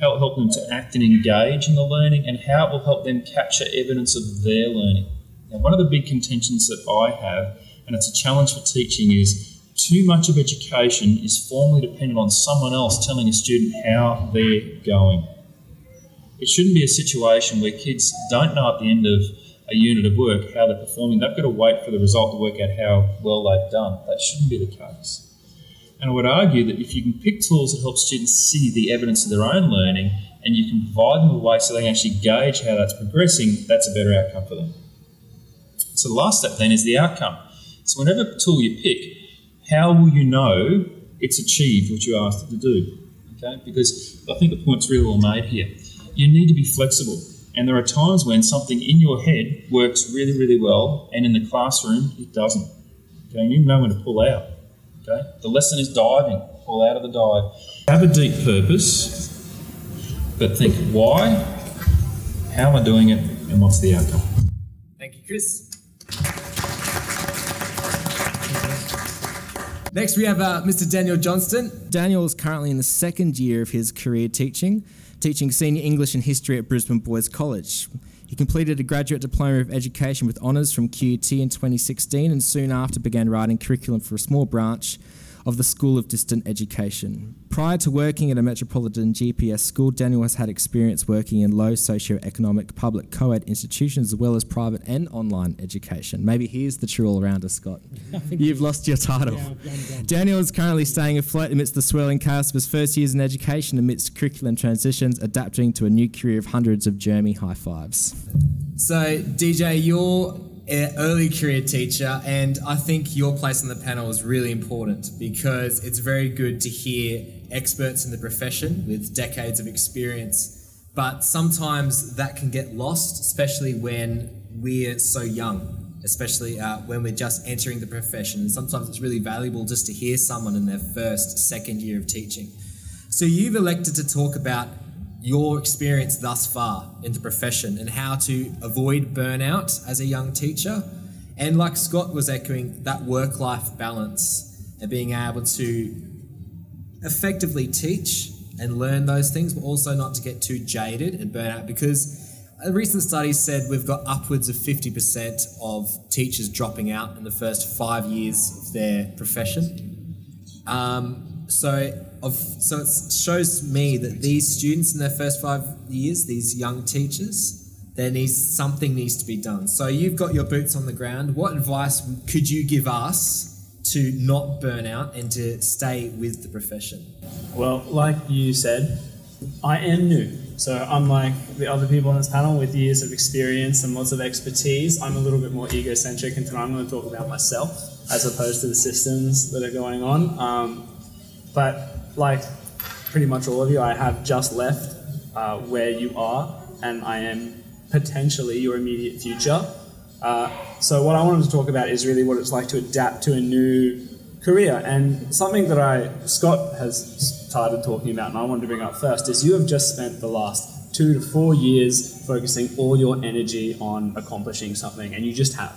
Speaker 5: how it will help them to act and engage in the learning, and how it will help them capture evidence of their learning. Now, one of the big contentions that I have, and it's a challenge for teaching, is too much of education is formally dependent on someone else telling a student how they're going. It shouldn't be a situation where kids don't know at the end of a unit of work how they're performing. They've got to wait for the result to work out how well they've done. That shouldn't be the case. And I would argue that if you can pick tools that help students see the evidence of their own learning and you can provide them a way so they can actually gauge how that's progressing, that's a better outcome for them. So the last step then is the outcome. So whenever tool you pick, how will you know it's achieved what you asked it to do? Okay, because I think the point's really well made here. You need to be flexible. And there are times when something in your head works really, really well, and in the classroom it doesn't. Okay, you know when to pull out. Okay? The lesson is diving. Pull out of the dive. Have a deep purpose, but think why, how am I doing it, and what's the outcome?
Speaker 3: Thank you, Chris. Next, we have uh, Mr. Daniel Johnston.
Speaker 1: Daniel is currently in the second year of his career teaching, teaching senior English and history at Brisbane Boys College. He completed a graduate diploma of education with honours from QUT in 2016 and soon after began writing curriculum for a small branch of the School of Distance Education. Prior to working at a metropolitan GPS school, Daniel has had experience working in low socio-economic public co-ed institutions as well as private and online education. Maybe he's the true all-rounder, Scott. You've lost your title. Yeah, Daniel is currently staying afloat amidst the swirling chaos of his first years in education amidst curriculum transitions, adapting to a new career of hundreds of Jeremy high fives.
Speaker 3: So, DJ, you're early career teacher, and I think your place on the panel is really important because it's very good to hear experts in the profession with decades of experience. But sometimes that can get lost, especially when we're so young, especially uh, when we're just entering the profession. Sometimes it's really valuable just to hear someone in their first, second year of teaching. So you've elected to talk about your experience thus far in the profession and how to avoid burnout as a young teacher. And like Scott was echoing, that work life balance and being able to effectively teach and learn those things, but also not to get too jaded and burn out because a recent study said we've got upwards of 50% of teachers dropping out in the first five years of their profession. Um, so, of, so it shows me that these students in their first five years, these young teachers, there needs something needs to be done. So you've got your boots on the ground. What advice could you give us to not burn out and to stay with the profession?
Speaker 6: Well, like you said, I am new. So, unlike the other people on this panel with years of experience and lots of expertise, I'm a little bit more egocentric, and tonight I'm going to talk about myself as opposed to the systems that are going on. Um, but, like pretty much all of you, I have just left uh, where you are, and I am potentially your immediate future. Uh, so, what I wanted to talk about is really what it's like to adapt to a new career. And something that I Scott has started talking about, and I wanted to bring up first, is you have just spent the last two to four years focusing all your energy on accomplishing something, and you just have.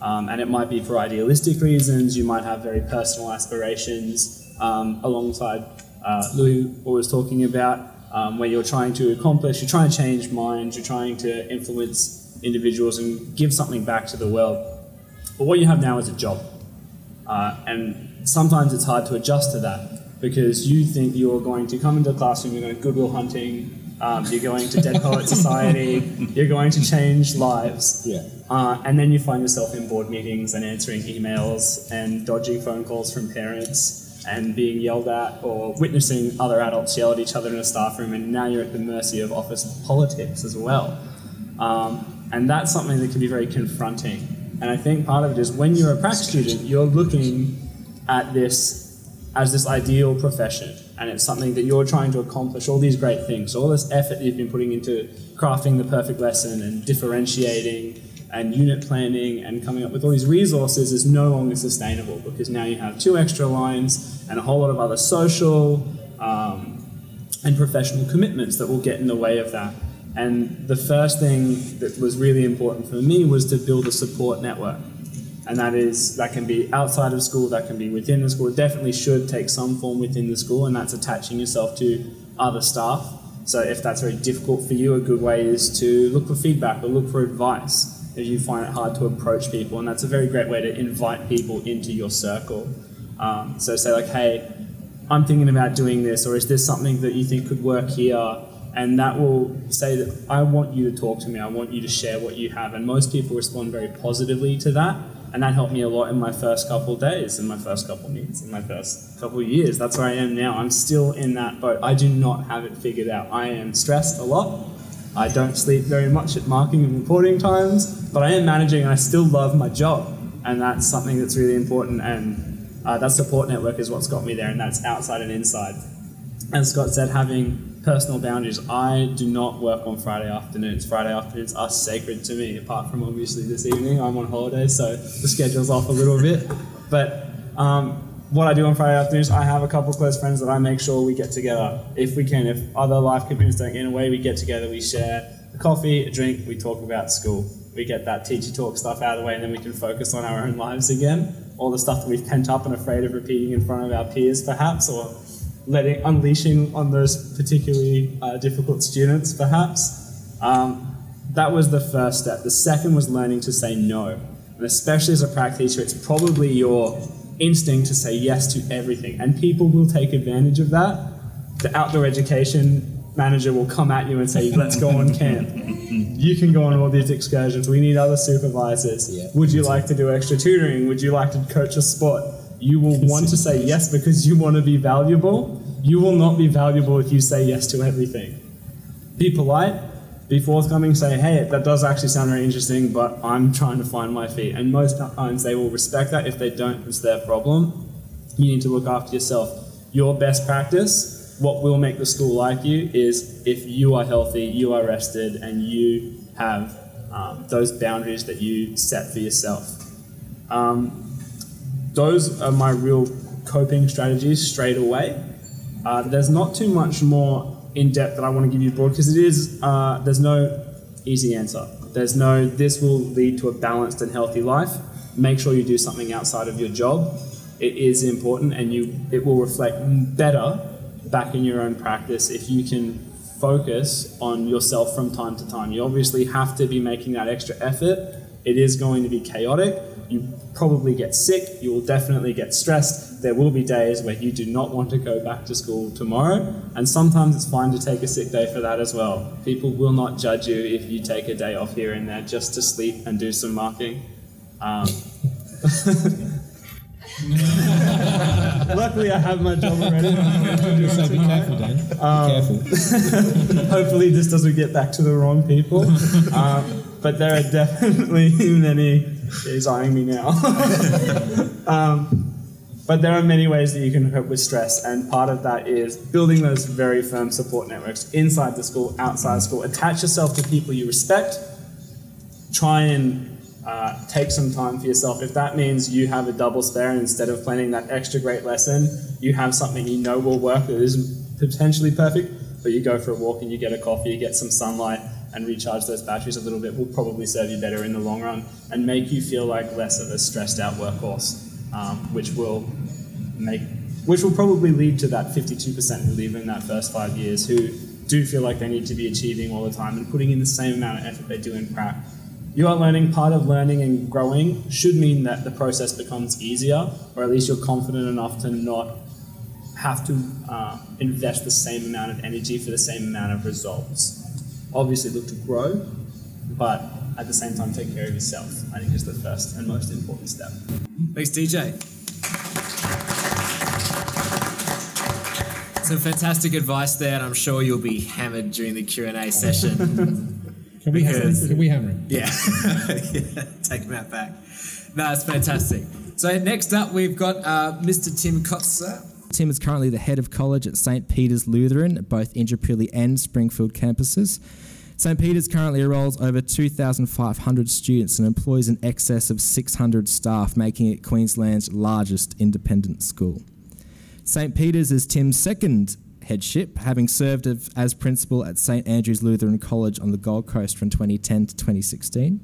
Speaker 6: Um, and it might be for idealistic reasons. You might have very personal aspirations, um, alongside uh, Louis was talking about, um, where you're trying to accomplish, you're trying to change minds, you're trying to influence individuals and give something back to the world. But what you have now is a job. Uh, and sometimes it's hard to adjust to that because you think you're going to come into a classroom, you're going to Good Will Hunting, um, you're going to Dead Poet Society, you're going to change lives.
Speaker 4: Yeah.
Speaker 6: Uh, and then you find yourself in board meetings and answering emails and dodging phone calls from parents and being yelled at or witnessing other adults yell at each other in a staff room, and now you're at the mercy of office politics as well. Um, and that's something that can be very confronting. And I think part of it is when you're a prac student, you're looking at this as this ideal profession. And it's something that you're trying to accomplish all these great things. all this effort you've been putting into crafting the perfect lesson and differentiating and unit planning and coming up with all these resources is no longer sustainable because now you have two extra lines and a whole lot of other social um, and professional commitments that will get in the way of that. And the first thing that was really important for me was to build a support network. And that is that can be outside of school, that can be within the school. It definitely should take some form within the school, and that's attaching yourself to other staff. So if that's very difficult for you, a good way is to look for feedback or look for advice if you find it hard to approach people, and that's a very great way to invite people into your circle. Um, so say like, hey, I'm thinking about doing this, or is this something that you think could work here? and that will say that I want you to talk to me, I want you to share what you have. And most people respond very positively to that. And that helped me a lot in my first couple days, in my first couple meetings, in my first couple years. That's where I am now. I'm still in that boat. I do not have it figured out. I am stressed a lot. I don't sleep very much at marking and reporting times, but I am managing and I still love my job. And that's something that's really important. And uh, that support network is what's got me there, and that's outside and inside. As Scott said, having personal boundaries. I do not work on Friday afternoons. Friday afternoons are sacred to me, apart from obviously this evening. I'm on holiday, so the schedule's off a little bit. But um, what I do on Friday afternoons, I have a couple close friends that I make sure we get together if we can. If other life commitments don't get in the way, we get together, we share a coffee, a drink, we talk about school. We get that teacher talk stuff out of the way, and then we can focus on our own lives again. All the stuff that we've pent up and afraid of repeating in front of our peers, perhaps, or letting unleashing on those particularly uh, difficult students, perhaps. Um, that was the first step. The second was learning to say no, and especially as a prac teacher, it's probably your instinct to say yes to everything, and people will take advantage of that. The outdoor education manager will come at you and say, "Let's go on camp. You can go on all these excursions. We need other supervisors.
Speaker 4: Yeah.
Speaker 6: Would you like to do extra tutoring? Would you like to coach a sport?" You will want to say yes because you want to be valuable. You will not be valuable if you say yes to everything. Be polite, be forthcoming, say, hey, that does actually sound very interesting, but I'm trying to find my feet. And most times they will respect that. If they don't, it's their problem. You need to look after yourself. Your best practice, what will make the school like you, is if you are healthy, you are rested, and you have um, those boundaries that you set for yourself. Um, those are my real coping strategies straight away. Uh, there's not too much more in depth that I want to give you broad because it is uh, there's no easy answer. There's no this will lead to a balanced and healthy life. Make sure you do something outside of your job. It is important, and you it will reflect better back in your own practice if you can focus on yourself from time to time. You obviously have to be making that extra effort. It is going to be chaotic. You probably get sick. You will definitely get stressed. There will be days where you do not want to go back to school tomorrow. And sometimes it's fine to take a sick day for that as well. People will not judge you if you take a day off here and there just to sleep and do some marking. Um, Luckily, I have my job already.
Speaker 4: So be careful, Dan. Be careful.
Speaker 6: Hopefully, this doesn't get back to the wrong people. Um, but there are definitely many. He's eyeing me now. um, but there are many ways that you can cope with stress, and part of that is building those very firm support networks inside the school, outside the school. Attach yourself to people you respect. Try and uh, take some time for yourself. If that means you have a double spare instead of planning that extra great lesson, you have something you know will work that isn't potentially perfect, but you go for a walk and you get a coffee, you get some sunlight, and recharge those batteries a little bit will probably serve you better in the long run and make you feel like less of a stressed out workhorse, um, which will make which will probably lead to that 52% who leave in that first five years who do feel like they need to be achieving all the time and putting in the same amount of effort they do in prac. You are learning, part of learning and growing should mean that the process becomes easier, or at least you're confident enough to not have to uh, invest the same amount of energy for the same amount of results. Obviously, look to grow, but at the same time, take care of yourself. I think is the first and most important step.
Speaker 3: Thanks, DJ. Some fantastic advice there, and I'm sure you'll be hammered during the Q and A session.
Speaker 4: Can we, hammer,
Speaker 3: Because-
Speaker 4: can we hammer him?
Speaker 3: yeah, yeah, take that back. No, it's fantastic. So next up, we've got uh, Mr. Tim Kotzur.
Speaker 1: Tim is currently the head of college at St. Peter's Lutheran at both Indooroopilly and Springfield campuses. St. Peter's currently enrolls over 2,500 students and employs in excess of 600 staff, making it Queensland's largest independent school. St. Peter's is Tim's second headship, having served as- principal at St. Andrew's Lutheran College on the Gold Coast from 2010 to 2016.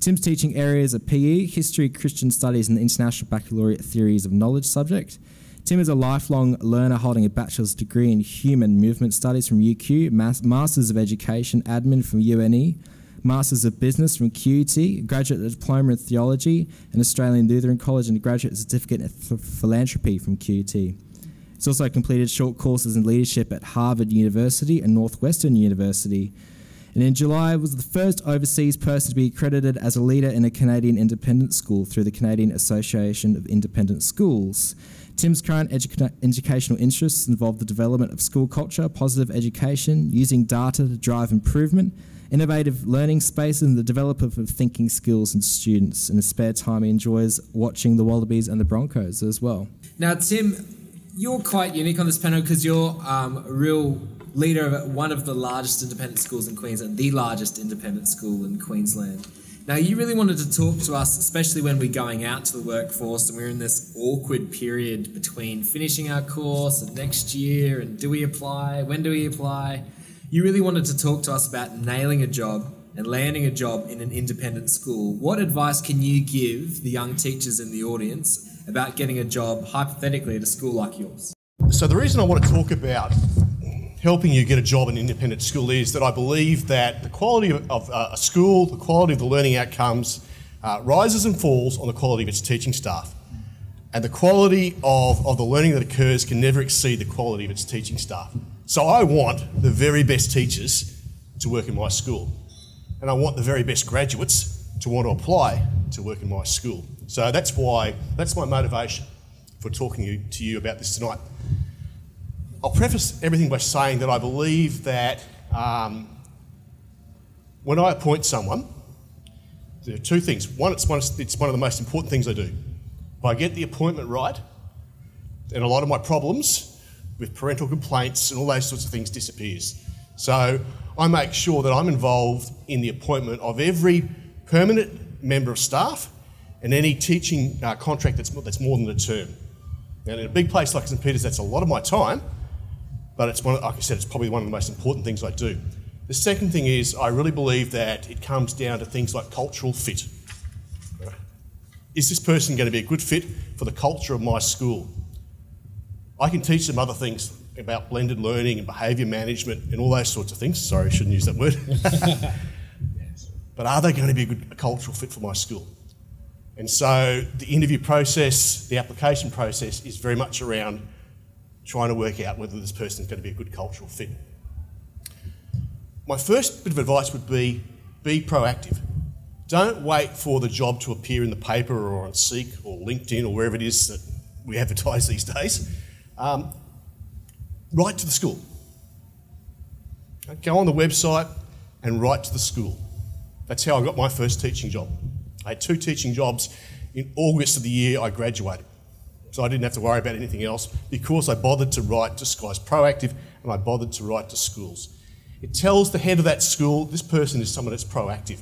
Speaker 1: Tim's teaching areas are PE, History, Christian Studies, and the International Baccalaureate Theories of Knowledge subject. Tim is a lifelong learner holding a bachelor's degree in Human Movement Studies from UQ, Mas- Masters of Education Admin from UNE, Masters of Business from QUT, Graduate Diploma in Theology and Australian Lutheran College, and a Graduate Certificate in Ph- Philanthropy from QUT. He's also completed short courses in leadership at Harvard University and Northwestern University. And in July was the first overseas person to be accredited as a leader in a Canadian independent school through the Canadian Association of Independent Schools. Tim's current educa- educational interests involve the development of school culture, positive education, using data to drive improvement, innovative learning spaces, and the development of thinking skills in students. In his spare time, he enjoys watching the Wallabies and the Broncos as well.
Speaker 3: Now, Tim, you're quite unique on this panel because you're um, a real leader of one of the largest independent schools in Queensland, the largest independent school in Queensland. Now, you really wanted to talk to us, especially when we're going out to the workforce and we're in this awkward period between finishing our course and next year and do we apply? When do we apply? You really wanted to talk to us about nailing a job and landing a job in an independent school. What advice can you give the young teachers in the audience about getting a job, hypothetically, at a school like yours?
Speaker 7: So the reason I want to talk about helping you get a job in an independent school is that I believe that the quality of, uh, a school, the quality of the learning outcomes, uh, rises and falls on the quality of its teaching staff. And the quality of, of the learning that occurs can never exceed the quality of its teaching staff. So I want the very best teachers to work in my school. And I want the very best graduates to want to apply to work in my school. So that's why, that's my motivation for talking to you about this tonight. I'll preface everything by saying that I believe that um, when I appoint someone, there are two things. One, it's one, it's one of the most important things I do. If I get the appointment right, then a lot of my problems with parental complaints and all those sorts of things disappears. So I make sure that I'm involved in the appointment of every permanent member of staff and any teaching uh, contract that's, that's more than a term. And in a big place like St Peter's, that's a lot of my time, but it's one, like I said, it's probably one of the most important things I do. The second thing is I really believe that it comes down to things like cultural fit. Is this person going to be a good fit for the culture of my school? I can teach them other things about blended learning and behaviour management and all those sorts of things. Sorry, I shouldn't use that word. but are they going to be a good cultural fit for my school? And so the interview process, the application process is very much around trying to work out whether this person is going to be a good cultural fit. My first bit of advice would be be proactive. Don't wait for the job to appear in the paper or on Seek or LinkedIn or wherever it is that we advertise these days. Um, write to the school. Go on the website and write to the school. That's how I got my first teaching job. I had two teaching jobs in August of the year I graduated. So I didn't have to worry about anything else because I bothered to write to schools. proactive and I bothered to write to schools. It tells the head of that school this person is someone that's proactive.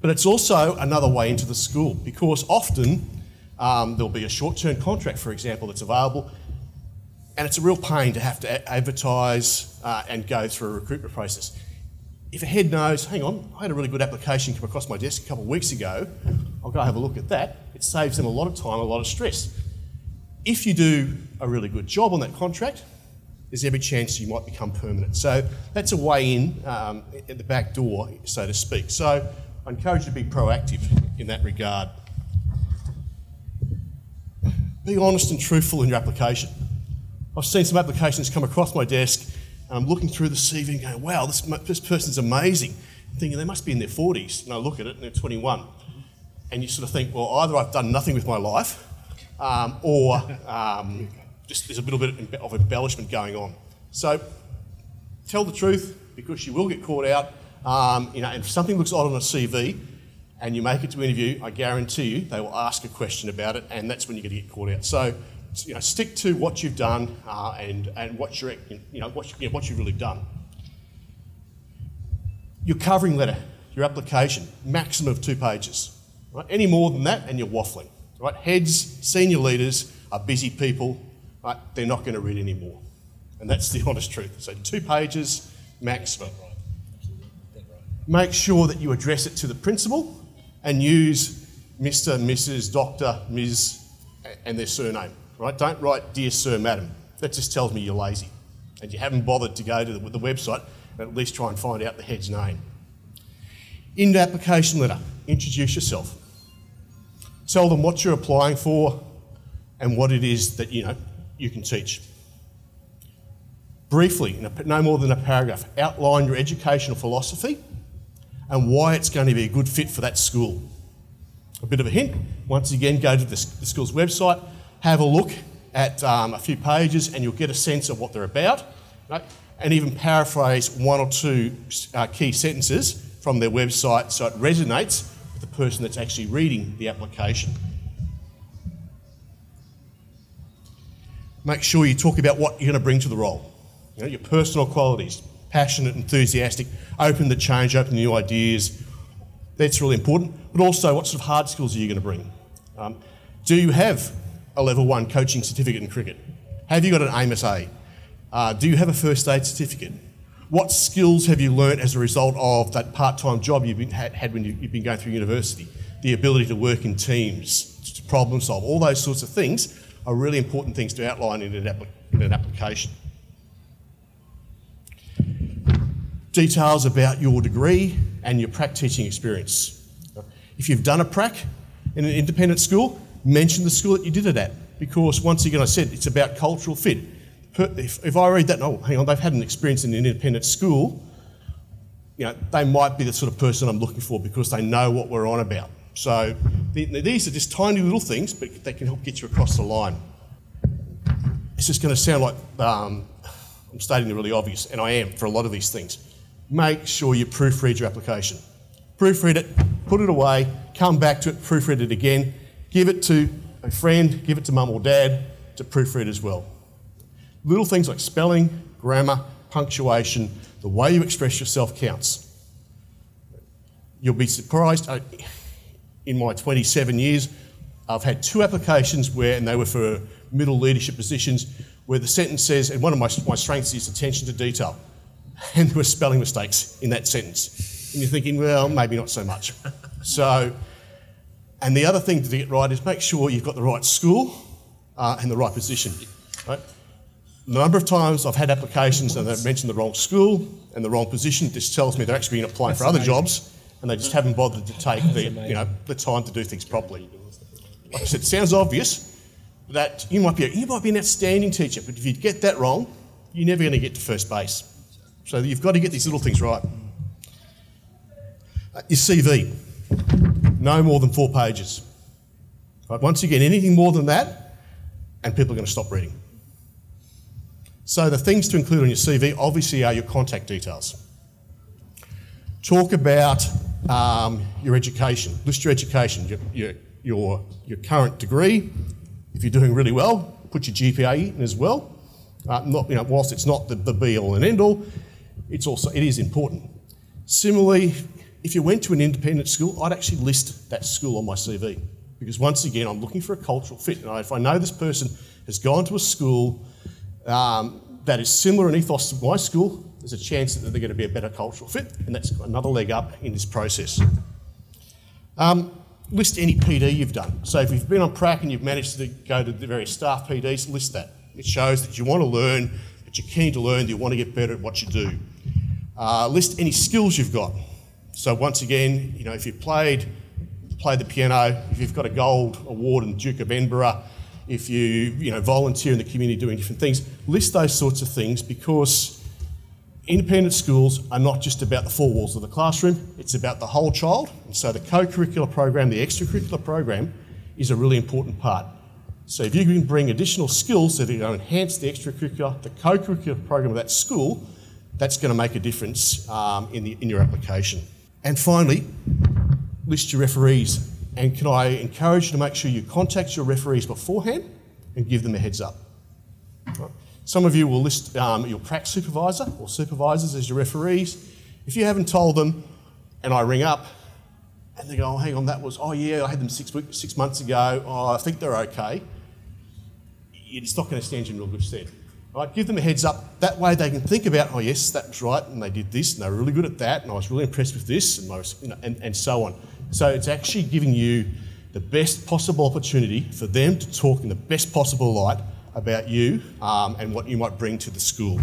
Speaker 7: But it's also another way into the school because often um, there'll be a short term contract, for example, that's available, and it's a real pain to have to advertise uh, and go through a recruitment process. If a head knows, hang on, I had a really good application come across my desk a couple of weeks ago, I'll go have a look at that. It saves them a lot of time, a lot of stress. If you do a really good job on that contract, there's every chance you might become permanent. So that's a way in um, at the back door, so to speak. So I encourage you to be proactive in that regard. Be honest and truthful in your application. I've seen some applications come across my desk I'm looking through the CV and going, wow, this, this person's amazing. I'm thinking they must be in their 40s. And I look at it and they're 21. And you sort of think, well, either I've done nothing with my life um, or um, just there's a little bit of embellishment going on. So tell the truth because you will get caught out. Um, you know, and if something looks odd on a CV and you make it to interview, I guarantee you they will ask a question about it, and that's when you're going to get caught out. So you know, stick to what you've done uh, and, and what, you're, you know, what, you know, what you've really done. Your covering letter, your application, maximum of two pages. Right? Any more than that, and you're waffling. Right? Heads, senior leaders are busy people. Right? They're not going to read any more. And that's the honest truth. So two pages maximum. Make sure that you address it to the principal and use Mr., Mrs., Doctor, Ms., and their surname right? Don't write, Dear Sir, Madam. That just tells me you're lazy and you haven't bothered to go to the, the website and at least try and find out the head's name. In the application letter, introduce yourself. Tell them what you're applying for and what it is that you know you can teach. Briefly, no more than a paragraph, outline your educational philosophy and why it's going to be a good fit for that school. A bit of a hint, once again, go to the, the school's website, have a look at um, a few pages and you'll get a sense of what they're about, right? and even paraphrase one or two uh, key sentences from their website so it resonates with the person that's actually reading the application. Make sure you talk about what you're going to bring to the role, you know, your personal qualities, passionate, enthusiastic, open to change, open to new ideas. That's really important. But also, what sort of hard skills are you going to bring? Um, do you have a level one coaching certificate in cricket? Have you got an AMSA? Uh, do you have a first aid certificate? What skills have you learnt as a result of that part time job you've been, had, had when you, have been going through university? The ability to work in teams, to problem solve, all those sorts of things are really important things to outline in an, in an application. Details about your degree and your prac teaching experience. If you've done a prac in an independent school, mention the school that you did it at. Because once again, I said it's about cultural fit. If, if I read that, oh, hang on, they've had an experience in an independent school, you know, they might be the sort of person I'm looking for because they know what we're on about. So these are just tiny little things, but they can help get you across the line. It's just going to sound like um, I'm stating the really obvious, and I am for a lot of these things. Make sure you proofread your application. Proofread it, put it away, come back to it, proofread it again, Give it to a friend, give it to mum or dad to proofread as well. Little things like spelling, grammar, punctuation, the way you express yourself counts. You'll be surprised. Uh, in my 27 years, I've had two applications where, and they were for middle leadership positions, where the sentence says, and one of my, my strengths is attention to detail, and there were spelling mistakes in that sentence. And you're thinking, well, maybe not so much. so, and the other thing to get right is make sure you've got the right school uh, and the right position. Right? The number of times I've had applications and they've mentioned the wrong school and the wrong position, this tells me they're actually been applying
Speaker 4: That's
Speaker 7: for other jobs and they just haven't bothered to take the, you know, the time to do things properly. Like I said, it sounds obvious that you might be a, you might be an outstanding teacher, but if you get that wrong, you're never going to get to first base. So you've got to get these little things right. Uh, your CV, no more than four pages. Right, once again, anything more than that, and people are going to stop reading. So the things to include on your CV obviously are your contact details. Talk about um, your education. List your education, your, your, your, your current degree. If you're doing really well, put your GPA in as well. Uh, not, you know, whilst it's not the, the be all and end all, it's also it is important. Similarly, if you went to an independent school, I'd actually list that school on my CV because once again, I'm looking for a cultural fit. And if I know this person has gone to a school um, that is similar in ethos to my school, there's a chance that they're going to be a better cultural fit, and that's another leg up in this process. Um, list any PD you've done. So if you've been on prac and you've managed to go to the various staff PDs, list that. It shows that you want to learn, that you're keen to learn, that you want to get better at what you do. Uh, list any skills you've got. So once again, you know, if you've played, played the piano, if you've got a gold award in the Duke of Edinburgh, if you, you know, volunteer in the community doing different things, list those sorts of things because independent schools are not just about the four walls of the classroom, it's about the whole child. And so the co-curricular program, the extracurricular program, is a really important part. So if you can bring additional skills that are going to enhance the extracurricular, the co-curricular program of that school, that's going to make a difference um, in, the, in your application. And finally, list your referees. And can I encourage you to make sure you contact your referees beforehand and give them a heads up. Some of you will list um, your prac supervisor or supervisors as your referees. If you haven't told them, and I ring up, and they go, "Oh, hang on, that was oh yeah, I had them six weeks, six months ago. Oh, I think they're okay." It's not going to stand you in real good stead. Right? Give them a heads up. That way they can think about, "Oh yes, that was right, and they did this, and they were really good at that, and I was really impressed with this, and was, you know, and, and so on." So it's actually giving you the best possible opportunity for them to talk in the best possible light about you um, and what you might bring to the school.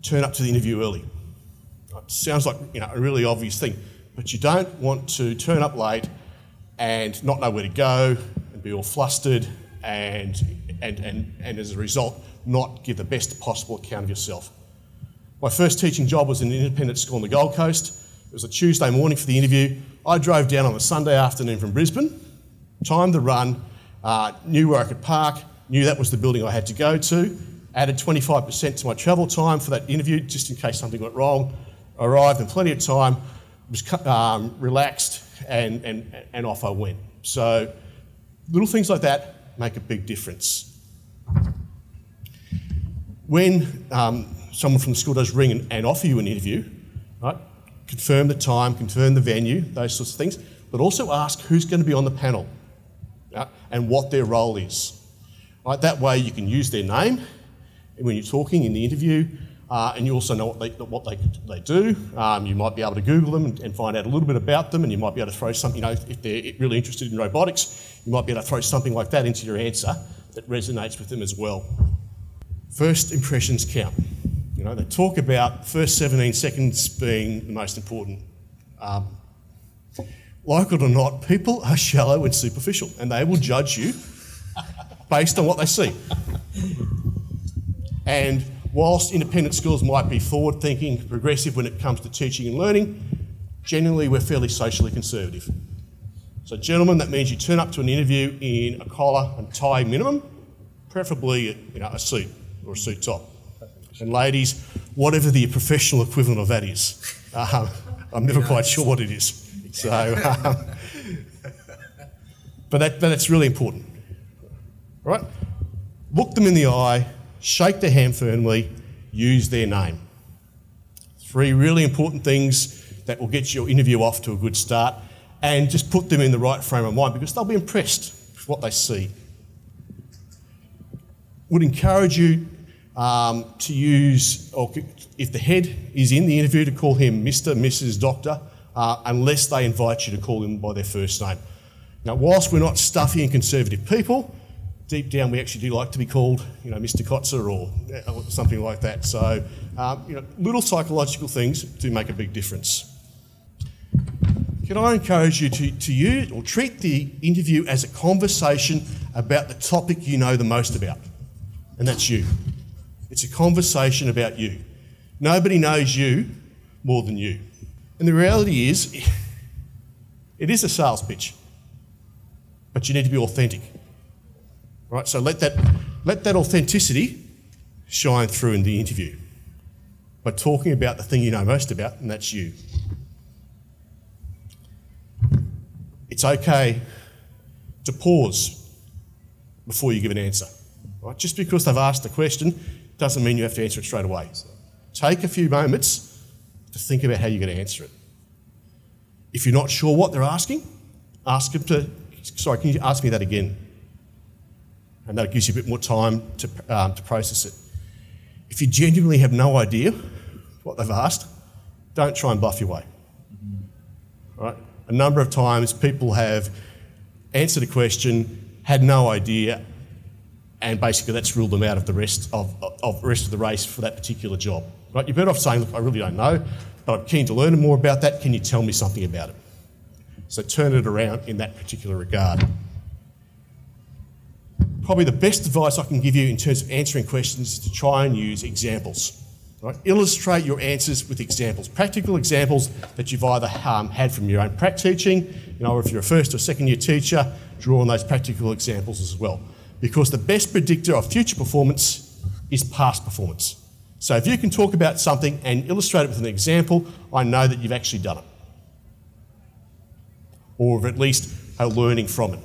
Speaker 7: Turn up to the interview early. It sounds like you know a really obvious thing, but you don't want to turn up late and not know where to go and be all flustered and and and, and as a result not give the best possible account of yourself. My first teaching job was in an independent school on the Gold Coast. It was a Tuesday morning for the interview. I drove down on a Sunday afternoon from Brisbane, timed the run, uh, knew where I could park, knew that was the building I had to go to, added 25% to my travel time for that interview just in case something went wrong. Arrived in plenty of time, was um, relaxed, and, and, and off I went. So little things like that make a big difference. When um, someone from the school does ring and, and offer you an interview, right, confirm the time, confirm the venue, those sorts of things, but also ask who's going to be on the panel and what their role is. Right, that way you can use their name when you're talking in the interview, uh, and you also know what they, what they, they do. Um, you might be able to Google them and, and, find out a little bit about them, and you might be able to throw something, you know, if they're really interested in robotics, you might be able to throw something like that into your answer that resonates with them as well. First impressions count. You know, they talk about first 17 seconds being the most important. Um, like it or not, people are shallow and superficial, and they will judge you based on what they see. And whilst independent schools might be forward thinking, progressive when it comes to teaching and learning, generally we're fairly socially conservative. So, gentlemen, that means you turn up to an interview in a collar and tie minimum, preferably you know, a suit or a suit top. And ladies, whatever the professional equivalent of that is, um, I'm never quite sure what it is. So, um, but, that, that's really important. Right? Look them in the eye, shake their hand firmly, use their name. Three really important things that will get your interview off to a good start and just put them in the right frame of mind because they'll be impressed with what they see. Would encourage you um, to use, or if the head is in the interview, to call him Mr., Mrs., Doctor, uh, unless they invite you to call him by their first name. Now, whilst we're not stuffy and conservative people, deep down we actually do like to be called, you know, Mr. Kotzur or uh, something like that. So, um, you know, little psychological things do make a big difference. Can I encourage you to, to use or treat the interview as a conversation about the topic you know the most about? And that's you. It's a conversation about you. Nobody knows you more than you. And the reality is, it is a sales pitch, but you need to be authentic. Right? So let that, let that authenticity shine through in the interview by talking about the thing you know most about, and that's you. It's okay to pause before you give an answer. Right? Just because they've asked a question doesn't mean you have to answer it straight away. Take a few moments to think about how you're going to answer it. If you're not sure what they're asking, ask them to, sorry, can you ask me that again? And that gives you a bit more time to, um, to process it. If you genuinely have no idea what they've asked, don't try and bluff your way. Right? A number of times people have answered a question, had no idea, and basically that's ruled them out of the rest of, of rest of the race for that particular job. Right? You're better off saying, look, I really don't know, but I'm keen to learn more about that. Can you tell me something about it? So turn it around in that particular regard. Probably the best advice I can give you in terms of answering questions is to try and use examples. Right? Illustrate your answers with examples, practical examples that you've either um, had from your own prac teaching, you know, or if you're a first or second year teacher, draw on those practical examples as well because the best predictor of future performance is past performance. So if you can talk about something and illustrate it with an example, I know that you've actually done it. Or at least are learning from it.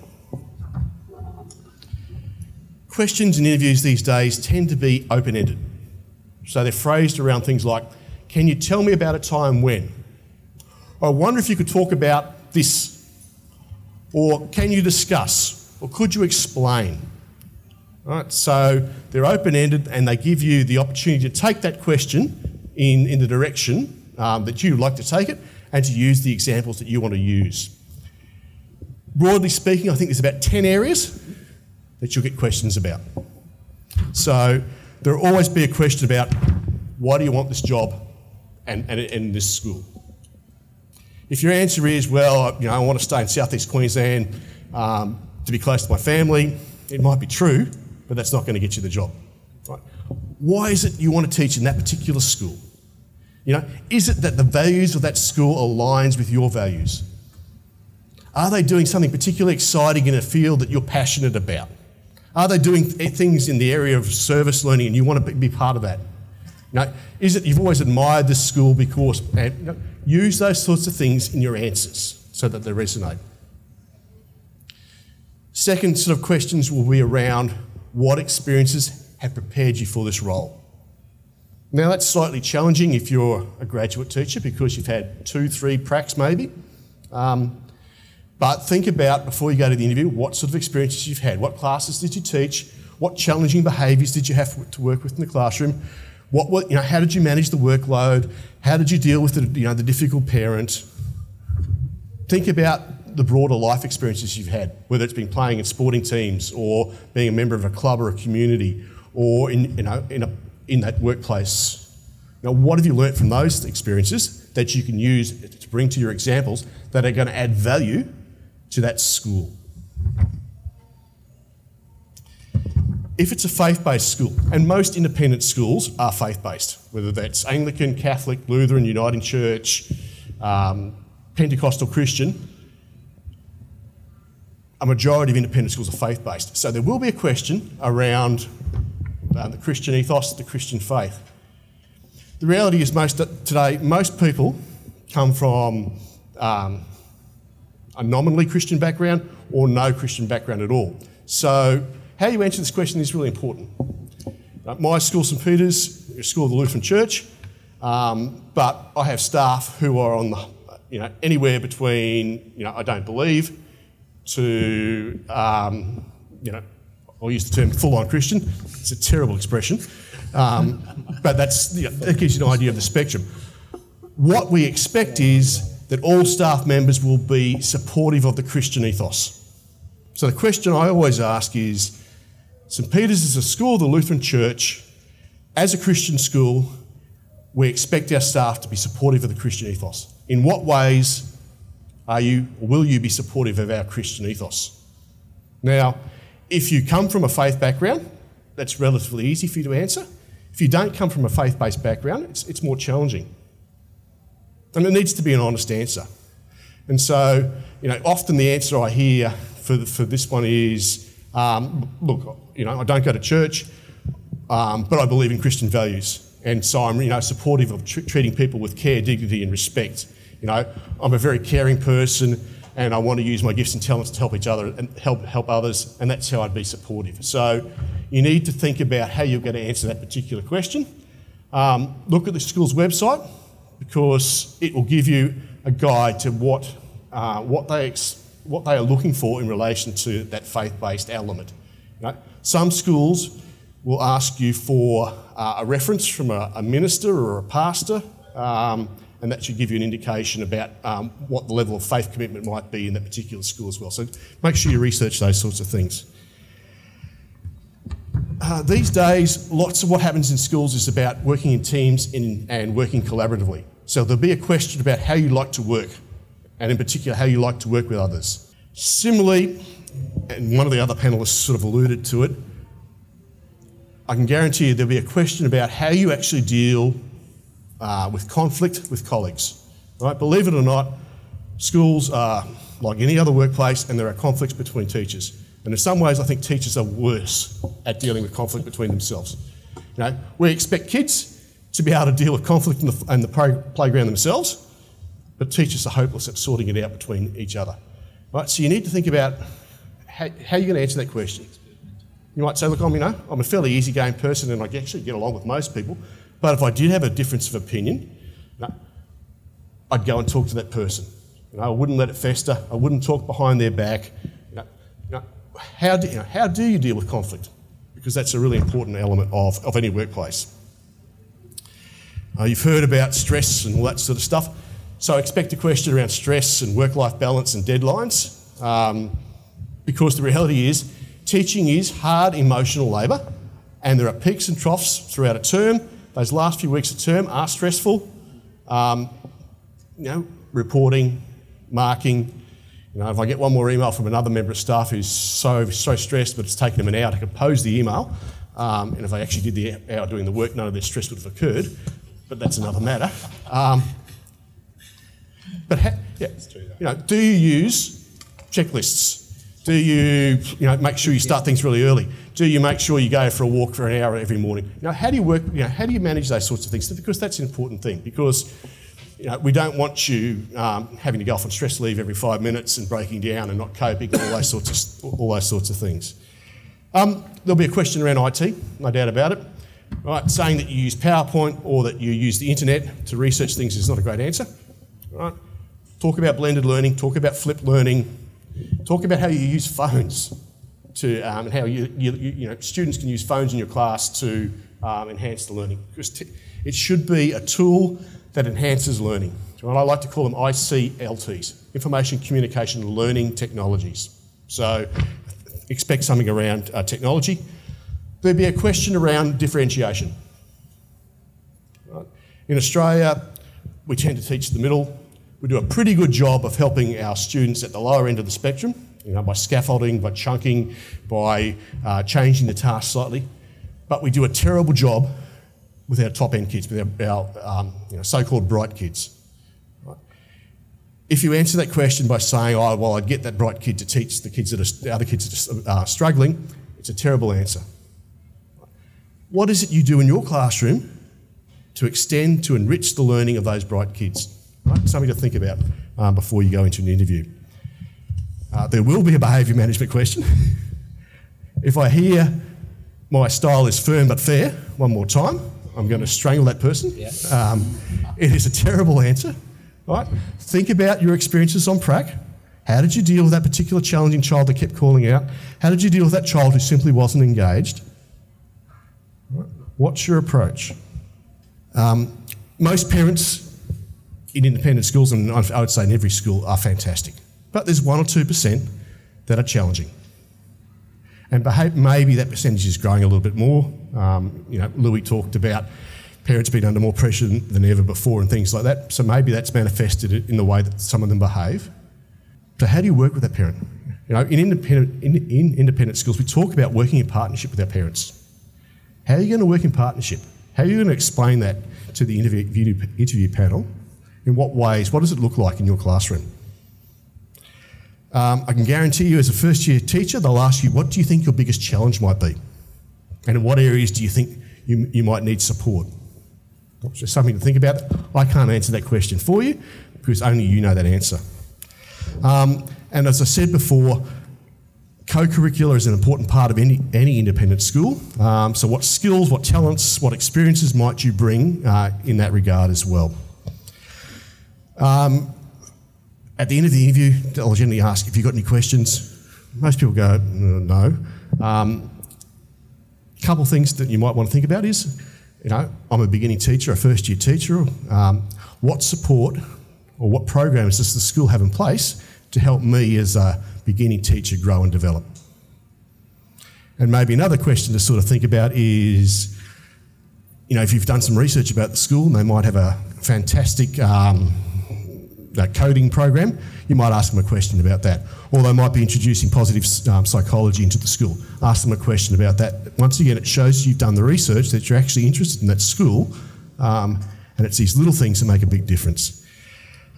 Speaker 7: Questions in interviews these days tend to be open ended. So they're phrased around things like Can you tell me about a time when? I wonder if you could talk about this. Or can you discuss? Or could you explain? Right, so they're open ended and they give you the opportunity to take that question in, in the direction um, that you'd like to take it and to use the examples that you want to use. Broadly speaking, I think there's about 10 areas that you'll get questions about. So there'll always be a question about why do you want this job and, and, and this school? If your answer is, well, you know, I want to stay in southeast Queensland um, to be close to my family, it might be true, but that's not going to get you the job. Right? Why is it you want to teach in that particular school? You know, is it that the values of that school aligns with your values? Are they doing something particularly exciting in a field that you're passionate about? Are they doing th- things in the area of service learning and you want to be part of that? You know, is it you've always admired this school because you know, use those sorts of things in your answers so that they resonate. Second sort of questions will be around what experiences have prepared you for this role? Now, that's slightly challenging if you're a graduate teacher because you've had two, three pracs maybe. Um, but think about before you go to the interview what sort of experiences you've had. What classes did you teach? What challenging behaviours did you have to work with in the classroom? What, what, you know, how did you manage the workload? How did you deal with the, you know, the difficult parent? Think about the broader life experiences you've had, whether it's been playing in sporting teams or being a member of a club or a community or in, you know, in, a, in that workplace. Now, what have you learnt from those experiences that you can use to bring to your examples that are going to add value to that school? If it's a faith based school, and most independent schools are faith based, whether that's Anglican, Catholic, Lutheran, Uniting Church, um, Pentecostal Christian, a majority of independent schools are faith based. So there will be a question around uh, the Christian ethos, the Christian faith. The reality is, most today, most people come from um, a nominally Christian background or no Christian background at all. So, how you answer this question is really important. Uh, my school, St Peter's, is a school of the Lutheran Church, um, but I have staff who are on the, you know, anywhere between, you know, I don't believe, to, um, you know, I'll use the term full-on Christian. It's a terrible expression, um, but that's you know, that gives you an idea of the spectrum. What we expect is that all staff members will be supportive of the Christian ethos. So the question I always ask is, St Peter's is a school of the Lutheran Church. As a Christian school, we expect our staff to be supportive of the Christian ethos. In what ways are you, will you be supportive of our Christian ethos? Now, if you come from a faith background, that's relatively easy for you to answer. If you don't come from a faith based background, it's, it's more challenging. And it needs to be an honest answer. And so, you know, often the answer I hear for, for this one is um, look, you know, I don't go to church, um, but I believe in Christian values. And so I'm, you know, supportive of tr- treating people with care, dignity, and respect. You know, I'm a very caring person, and I want to use my gifts and talents to help each other and help help others, and that's how I'd be supportive. So, you need to think about how you're going to answer that particular question. Um, look at the school's website because it will give you a guide to what uh, what they ex- what they are looking for in relation to that faith-based element. You know, some schools will ask you for uh, a reference from a, a, minister or a pastor, um, and that should give you an indication about um, what the level of faith commitment might be in that particular school as well. So make sure you research those sorts of things. Uh, these days, lots of what happens in schools is about working in teams in, and working collaboratively. So there'll be a question about how you like to work, and in particular, how you like to work with others. Similarly, and one of the other panelists sort of alluded to it, I can guarantee you there'll be a question about how you actually deal uh, with conflict with colleagues. Right? Believe it or not, schools are like any other workplace, and there are conflicts between teachers. And in some ways, I think teachers are worse at dealing with conflict between themselves. You know, we expect kids to be able to deal with conflict in the, in the playground themselves, but teachers are hopeless at sorting it out between each other. Right? So you need to think about how, how you're going to answer that question. You might say, look, I'm, you know, I'm a fairly easygoing person and I actually get along with most people, but if I did have a difference of opinion, I'd go and talk to that person. You know, I wouldn't let it fester. I wouldn't talk behind their back. You know, you know, how, do, how do you deal with conflict? Because that's a really important element of, of any workplace. Uh, you've heard about stress and all that sort of stuff. So I expect a question around stress and work-life balance and deadlines, um, because the reality is teaching is hard emotional labour, and there are peaks and troughs throughout a term. Those last few weeks of term are stressful. Um, you know, reporting, marking. You know, if I get one more email from another member of staff who's so so stressed, but it's taken them an hour to compose the email, um, and if they actually did the hour doing the work, none of their stress would have occurred. But that's another matter. Um, but ha- yeah, you know, do you use checklists? Do you, you know, make sure you start things really early? Do you make sure you go for a walk for an hour every morning? Know, how do you work? You know, how do you manage those sorts of things? Because that's an important thing. Because you know, we don't want you um, having to go off on stress leave every five minutes and breaking down and not coping and all those sorts of all those sorts of things. Um, there'll be a question around IT, no doubt about it. Right, saying that you use PowerPoint or that you use the internet to research things is not a great answer. Right? Talk about blended learning, talk about flipped learning, talk about how you use phones to, um, and how you, you, you, know, students can use phones in your class to um, enhance the learning. Because it should be a tool that enhances learning. I like to call them ICLTs, Information Communication Learning Technologies. So expect something around uh, technology. There'd be a question around differentiation. In Australia, we tend to teach the middle we do a pretty good job of helping our students at the lower end of the spectrum, you know, by scaffolding, by chunking, by uh, changing the task slightly. But we do a terrible job with our top end kids, with our, our um, you know, so-called bright kids. If you answer that question by saying, "Oh, well, I'd get that bright kid to teach the kids that are, the other kids that are struggling," it's a terrible answer. What is it you do in your classroom to extend, to enrich the learning of those bright kids? Right? Something to think about um, before you go into an interview. Uh, there will be a behaviour management question. if I hear my style is firm but fair one more time, I'm going to strangle that person. Yeah. Um, it is a terrible answer. Right? Think about your experiences on prac. How did you deal with that particular challenging child that kept calling out? How did you deal with that child who simply wasn't engaged? What's your approach? Um, most parents in independent schools, and I would say in every school, are fantastic. But there's 1 or 2% that are challenging. And maybe that percentage is growing a little bit more. Um, you know, Louis talked about parents being under more pressure than, ever before and things like that. So maybe that's manifested in the way that some of them behave. So how do you work with that parent? You know, in independent, in, in independent schools, we talk about working in partnership with our parents. How are you going to work in partnership? How are you going to explain that to the interview, interview panel? In what ways? What does it look like in your classroom? Um, I can guarantee you, as a first year teacher, they'll ask you, what do you think your biggest challenge might be? And in what areas do you think you, you might need support? It's Just something to think about. I can't answer that question for you because only you know that answer. Um, and as I said before, co-curricular is an important part of any, any independent school. Um, so what skills, what talents, what experiences might you bring uh, in that regard as well? Um, at the end of the interview, I'll generally ask, have you've got any questions? Most people go, no. A um, couple of things that you might want to think about is, you know, I'm a beginning teacher, a first year teacher. Um, what support or what programs does the school have in place to help me as a beginning teacher grow and develop? And maybe another question to sort of think about is, you know, if you've done some research about the school they might have a fantastic um, coding program, you might ask them a question about that. Or they might be introducing positive um, psychology into the school. Ask them a question about that. Once again, it shows you've done the research that you're actually interested in that school, um, and it's these little things that make a big difference.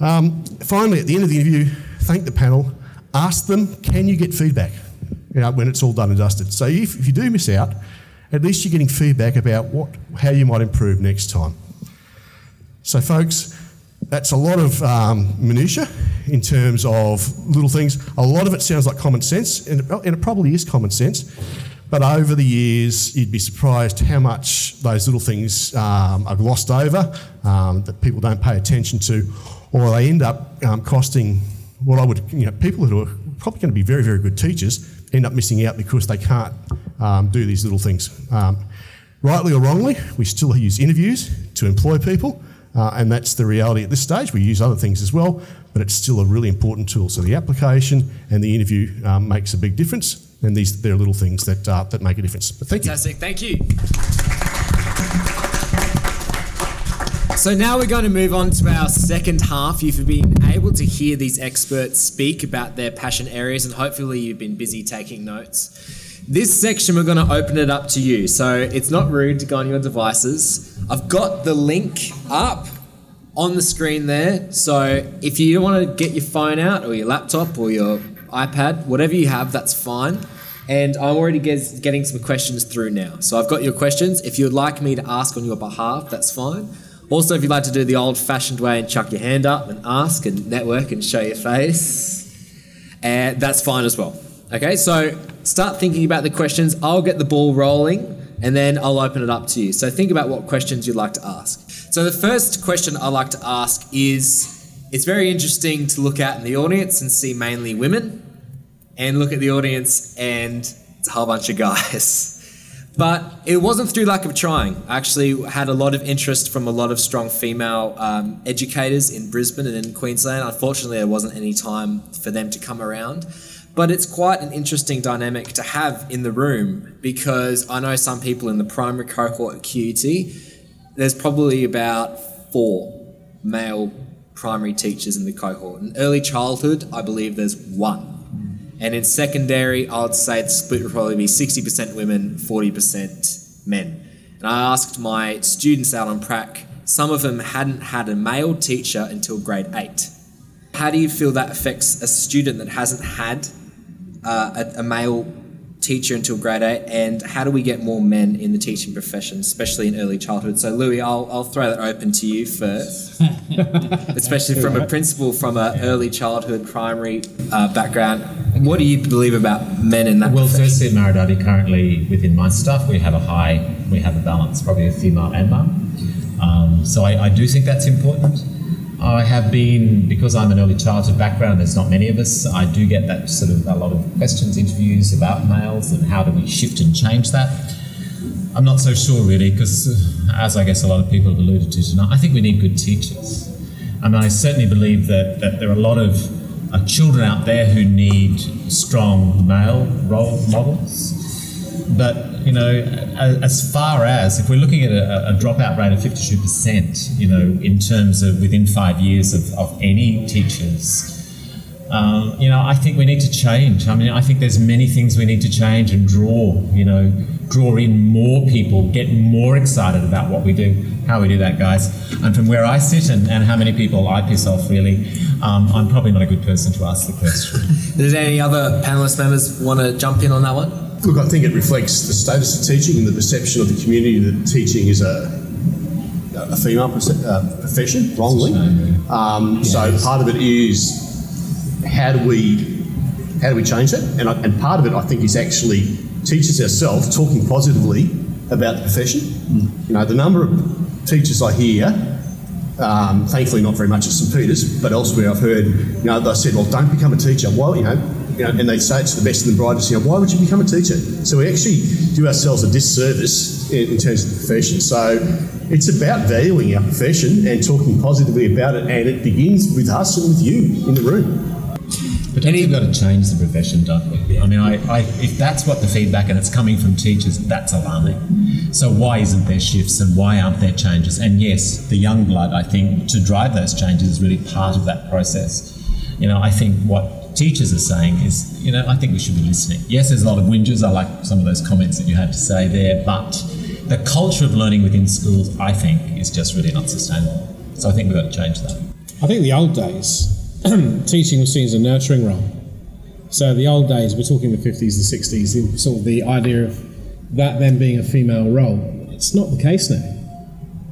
Speaker 7: Um, finally, at the end of the interview, thank the panel. Ask them, can you get feedback you know, when it's all done and dusted? So if, if you do miss out, at least you're getting feedback about what, how you might improve next time. So, folks, that's a lot of um, minutiae in terms of little things. A lot of it sounds like common sense, and it, and it probably is common sense. But over the years, you'd be surprised how much those little things um, are glossed over, um, that people don't pay attention to, or they end up um, costing what I would, you know, people who are probably going to be very, very good teachers end up missing out because they can't um, do these little things. Um, rightly or wrongly, we still use interviews to employ people. Uh, and that's the reality at this stage. We use other things as well, but it's still a really important tool. So the application and the interview um, makes a big difference, and these they're little things that uh, that make a difference. But thank
Speaker 3: Fantastic. you. Thank you. So now we're going to move on to our second half. You've been able to hear these experts speak about their passion areas, and hopefully you've been busy taking notes. This section, we're going to open it up to you. So it's not rude to go on your devices. I've got the link up on the screen there. So if you want to get your phone out or your laptop or your iPad, whatever you have, that's fine. And I'm already get, getting some questions through now. So I've got your questions. If you'd like me to ask on your behalf, that's fine. Also, if you'd like to do the old fashioned way and chuck your hand up and ask and network and show your face, uh, that's fine as well. Okay, so start thinking about the questions. I'll get the ball rolling and then I'll open it up to you. So think about what questions you'd like to ask. So the first question I like to ask is it's very interesting to look out in the audience and see mainly women and look at the audience and it's a whole bunch of guys. But it wasn't through lack of trying. I actually had a lot of interest from a lot of strong female um, educators in Brisbane and in Queensland. Unfortunately, there wasn't any time for them to come around. But it's quite an interesting dynamic to have in the room because I know some people in the primary cohort at QUT, there's probably about four male primary teachers in the cohort. In early childhood, I believe there's one. And in secondary, I would say the split would probably be 60% women, 40% men. And I asked my students out on prac, some of them hadn't had a male teacher until grade eight. How do you feel that affects a student that hasn't had uh, a, a, male teacher until grade eight, and how do we get more men in the teaching profession, especially in early childhood? So, Louis, I'll, I'll throw that open to you first, especially from a principal from an early childhood primary uh, background. What do you believe about men in that?
Speaker 2: Well,
Speaker 3: profession?
Speaker 2: firstly, at Maridati, currently within my staff, we have a high, we have a balance, probably a female and male. Um, so I, I do think that's important. I have been, because I'm an early childhood background, there's not many of us, I do get that sort of a lot of questions, interviews about males and how do we shift and change that. I'm not so sure really, because uh, as I guess a lot of people have alluded to tonight, I think we need good teachers. And I certainly believe that, that there are a lot of uh, children out there who need strong male role models. But you know, as far as if we're looking at a, a dropout rate of 52%, you know, in terms of within five years of, of any teachers, um, you know, I think we need to change. I mean, I think there's many things we need to change and draw, you know, draw in more people, get more excited about what we do, how we do that, guys. And from where I sit and, and how many people I piss off, really, um, I'm probably not a good person to ask the question.
Speaker 8: Does any other panelist members want to jump in on that one?
Speaker 7: Look, I think it reflects the status of teaching and the perception of the community that teaching is a, a female uh, profession, wrongly. Um, so part of it is how do we how do we change that? And, I, and part of it, I think, is actually teachers ourselves talking positively about the profession. Mm. You know, the number of teachers I hear, um, thankfully not very much at St Peter's, but elsewhere I've heard, you know, they said, well, don't become a teacher. Well, you know, you know, and they say it's the best and the brightest, you know, why would you become a teacher? So we actually do ourselves a disservice in, in terms of the profession. So it's about valuing our profession and talking positively about it, and it begins with us and with you in the room.
Speaker 2: But any, we've got to change the profession, don't we? I mean, I, I, if that's what the feedback and it's coming from teachers, that's alarming. So why isn't there shifts and why aren't there changes? And yes, the young blood, I think, to drive those changes is really part of that process. You know, I think what teachers are saying is, you know, I think we should be listening. Yes, there's a lot of whinges. I like some of those comments that you had to say there, but the culture of learning within schools, I think, is just really not sustainable. So I think we've got to change that.
Speaker 4: I think the old days, teaching was seen as a nurturing role. So the old days, we're talking the 50s, the 60s, the, sort of the idea of that then being a female role. It's not the case now.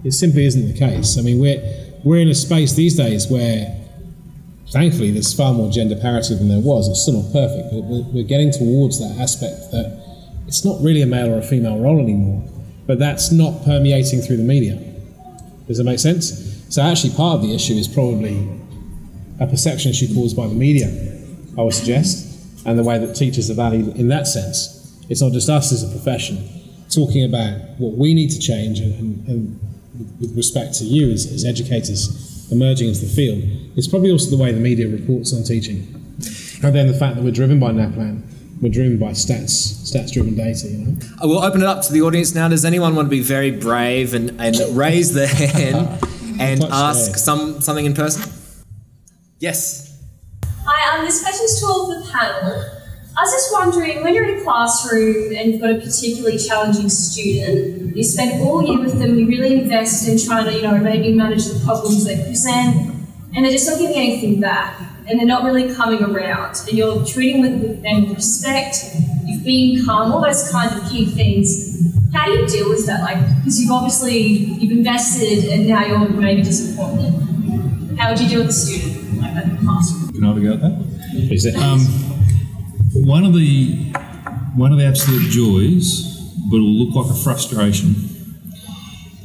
Speaker 4: It simply isn't the case. I mean, we're, we're in a space these days where thankfully there's far more gender parity than there was. It's still not perfect, but we're, getting towards that aspect that it's not really a male or a female role anymore, but that's not permeating through the media. Does that make sense? So actually, part of the issue is probably a perception issue caused by the media, I would suggest, and the way that teachers are valued in that sense. It's not just us as a profession talking about what we need to change and, and, and with respect to you as, as educators emerging into the field, it's probably also the way the media reports on teaching. And then the fact that we're driven by NAPLAN, we're driven by stats, stats-driven data. You know.
Speaker 8: I will open it up to the audience now. Does anyone want to be very brave and, and raise their hand and ask some something in person? Yes.
Speaker 9: Hi, um, this question's to all of the panel. I was just wondering, when you're in a classroom and you've got a particularly challenging student, you spend all year with them, you really invest in trying to, you know, maybe manage the problems they present, and they're just not giving anything back, and they're not really coming around, and you're treating with them with respect, you've been calm, all those kinds of key things. How do you deal with that? Like, because you've obviously, you've invested and now you're maybe disappointed. How would you deal with a student like that in the classroom?
Speaker 5: Can I have a go at that? Is it? Um, one of the one of the absolute joys, but will look like a frustration,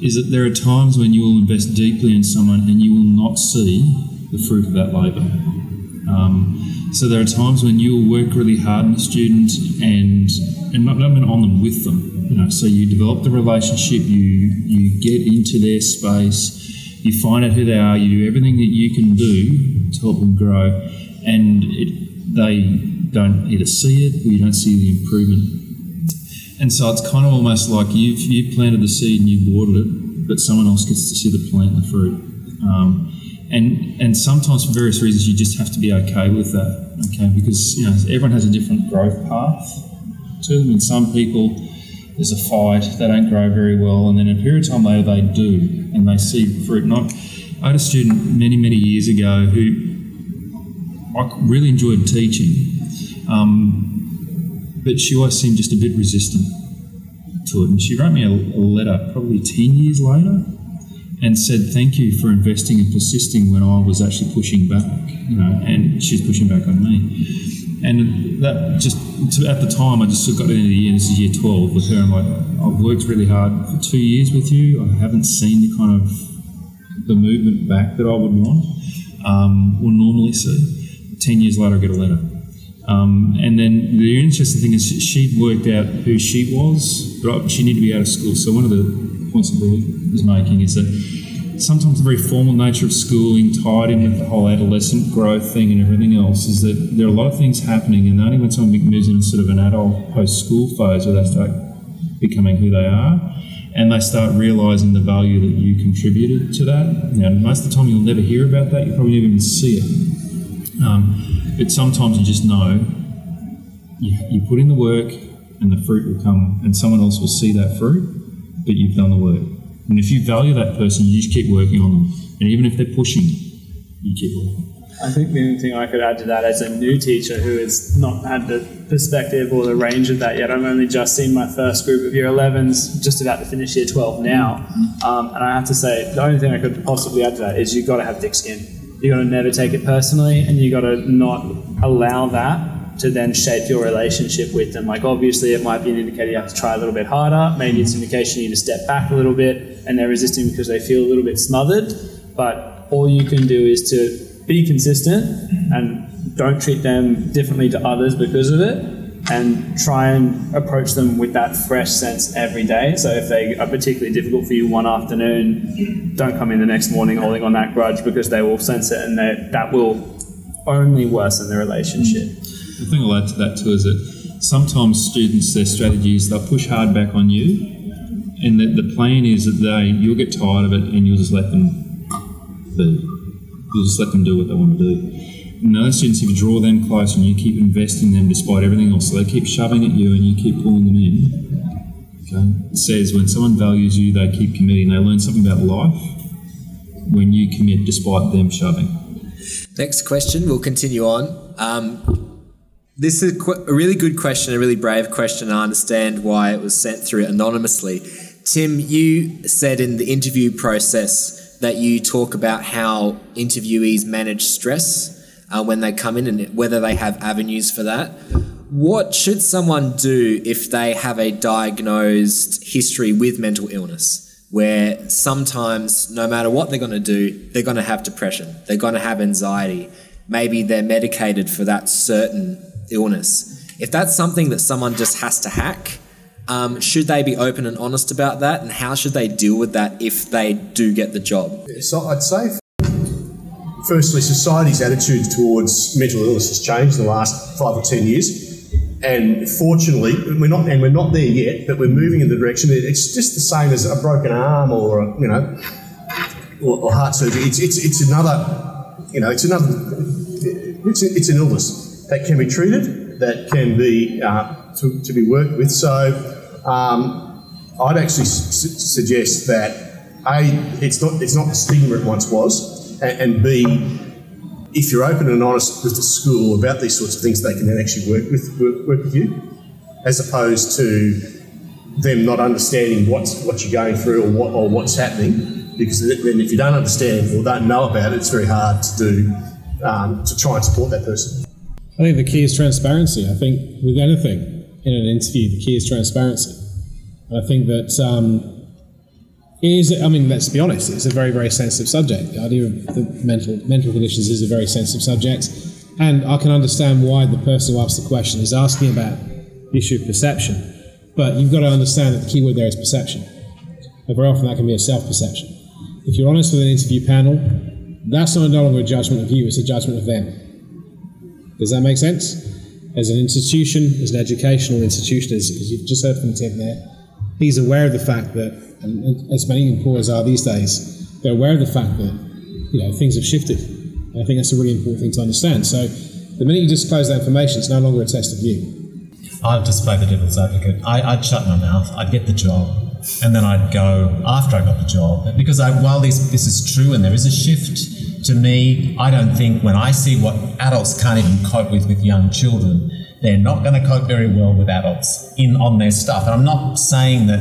Speaker 5: is that there are times when you will invest deeply in someone and you will not see the fruit of that labour. Um, so there are times when you will work really hard on a student and and not, not on them with them. You know, so you develop the relationship, you you get into their space, you find out who they are, you do everything that you can do to help them grow, and it, they don't either see it or you don't see the improvement. And so it's kind of almost like you've, you've planted the seed and you've watered it, but someone else gets to see the plant and the fruit. Um, and, and sometimes for various reasons you just have to be okay with that, okay? Because you know everyone has a different growth path to them, and some people there's a fight, they don't grow very well, and then a period of time later they do, and they see fruit. And I, I had a student many, many years ago who I really enjoyed teaching, um, but she always seemed just a bit resistant to it. And she wrote me a, a letter probably 10 years later and said thank you for investing and persisting when I was actually pushing back, you know, and she's pushing back on me. And that just to, at the time, I just got into the year. This is year twelve with her. I'm like, I've worked really hard for two years with you. I haven't seen the kind of the movement back that I would want um, or normally see. Ten years later, I get a letter. Um, and then the interesting thing is she'd worked out who she was, but she needed to be out of school. So one of the points that Louis was making is that sometimes the very formal nature of schooling tied in with the whole adolescent growth thing and everything else is that there are a lot of things happening and only when someone moves into sort of an adult post-school phase where they start becoming who they are and they start realising the value that you contributed to that. Now, most of the time you'll never hear about that, you probably never even see it. Um, but sometimes you just know you, you put in the work and the fruit will come and someone else will see that fruit, but you've done the work. And if you value that person, you just keep working on them. And even if they're pushing, you keep working.
Speaker 6: I think the only thing I could add to that as a new teacher who has not had the perspective or the range of that yet, I've only just seen my first group of year 11s, just about to finish year 12 now. Um, and I have to say, the only thing I could possibly add to that is you've got to have thick skin. You've got to never take it personally, and you've got to not allow that to then shape your relationship with them. Like, obviously, it might be an indicator you have to try a little bit harder. Maybe it's an indication you need to step back a little bit, and they're resisting because they feel a little bit smothered. But all you can do is to be consistent and don't treat them differently to others because of it and try and approach them with that fresh sense every day. So if they are particularly difficult for you one afternoon, don't come in the next morning holding on that grudge because they will sense it and that will only worsen the relationship.
Speaker 5: The thing I'll add to that too is that sometimes students, their strategies, they'll push hard back on you and the, the plan is that they you'll get tired of it and you'll just let them be. You'll just let them do what they want to do. Other students, if you draw them close and you keep investing in them despite everything else, so they keep shoving at you and you keep pulling them in. Okay, it says when someone values you, they keep committing. They learn something about life when you commit despite them shoving.
Speaker 8: Next question. We'll continue on. Um, this is a really good question, a really brave question. I understand why it was sent through anonymously. Tim, you said in the interview process that you talk about how interviewees manage stress uh, when they come in and whether they have avenues for that. What should someone do if they have a diagnosed history with mental illness? Where sometimes, no matter what they're going to do, they're going to have depression, they're going to have anxiety, maybe they're medicated for that certain illness. If that's something that someone just has to hack, um, should they be open and honest about that, and how should they deal with that if they do get the job?
Speaker 7: So I'd say, firstly, society's attitude towards mental illness has changed in the last five or ten years, and fortunately, we're not and we're not there yet, but we're moving in the direction. It's just the same as a broken arm or a, you know, or, or heart surgery. It's, it's it's another, you know, it's another. It's, it's an illness that can be treated, that can be uh, to, to be worked with. So um, I'd actually su- suggest that a it's not it's not the stigma it once was, and, and, b if you're open and honest with the school about these sorts of things, they can then actually work with work, work with you, as opposed to them not understanding what's what you're going through or what or what's happening. Because then, if you don't understand or don't know about it, it's very hard to do um, to try and support that person.
Speaker 4: I think the key is transparency. I think with anything, in an interview, the key is transparency. I think that um, is, I mean, let's be honest, it's a very, very sensitive subject. The idea of the mental, mental conditions is a very sensitive subject. And I can understand why the person who asked the question is asking about the issue of perception. But you've got to understand that the key word there is perception. And very often that can be a self perception. If you're honest with an interview panel, that's not no longer a judgment of you, it's a judgment of them. Does that make sense? as an institution, as an educational institution, as, as you've just heard from Tim there, he's aware of the fact that, and as many employers are these days, they're aware of the fact that you know things have shifted. And I think that's a really important thing to understand. So the minute you disclose that information, it's no longer a test of you.
Speaker 2: I'd just play the devil's advocate. I, would shut my mouth. I'd get the job, and then I'd go after I got the job because I, while this this is true and there is a shift to me, I don't think when I see what adults can't even cope with with young children, they're not going to cope very well with adults in on their stuff. And I'm not saying that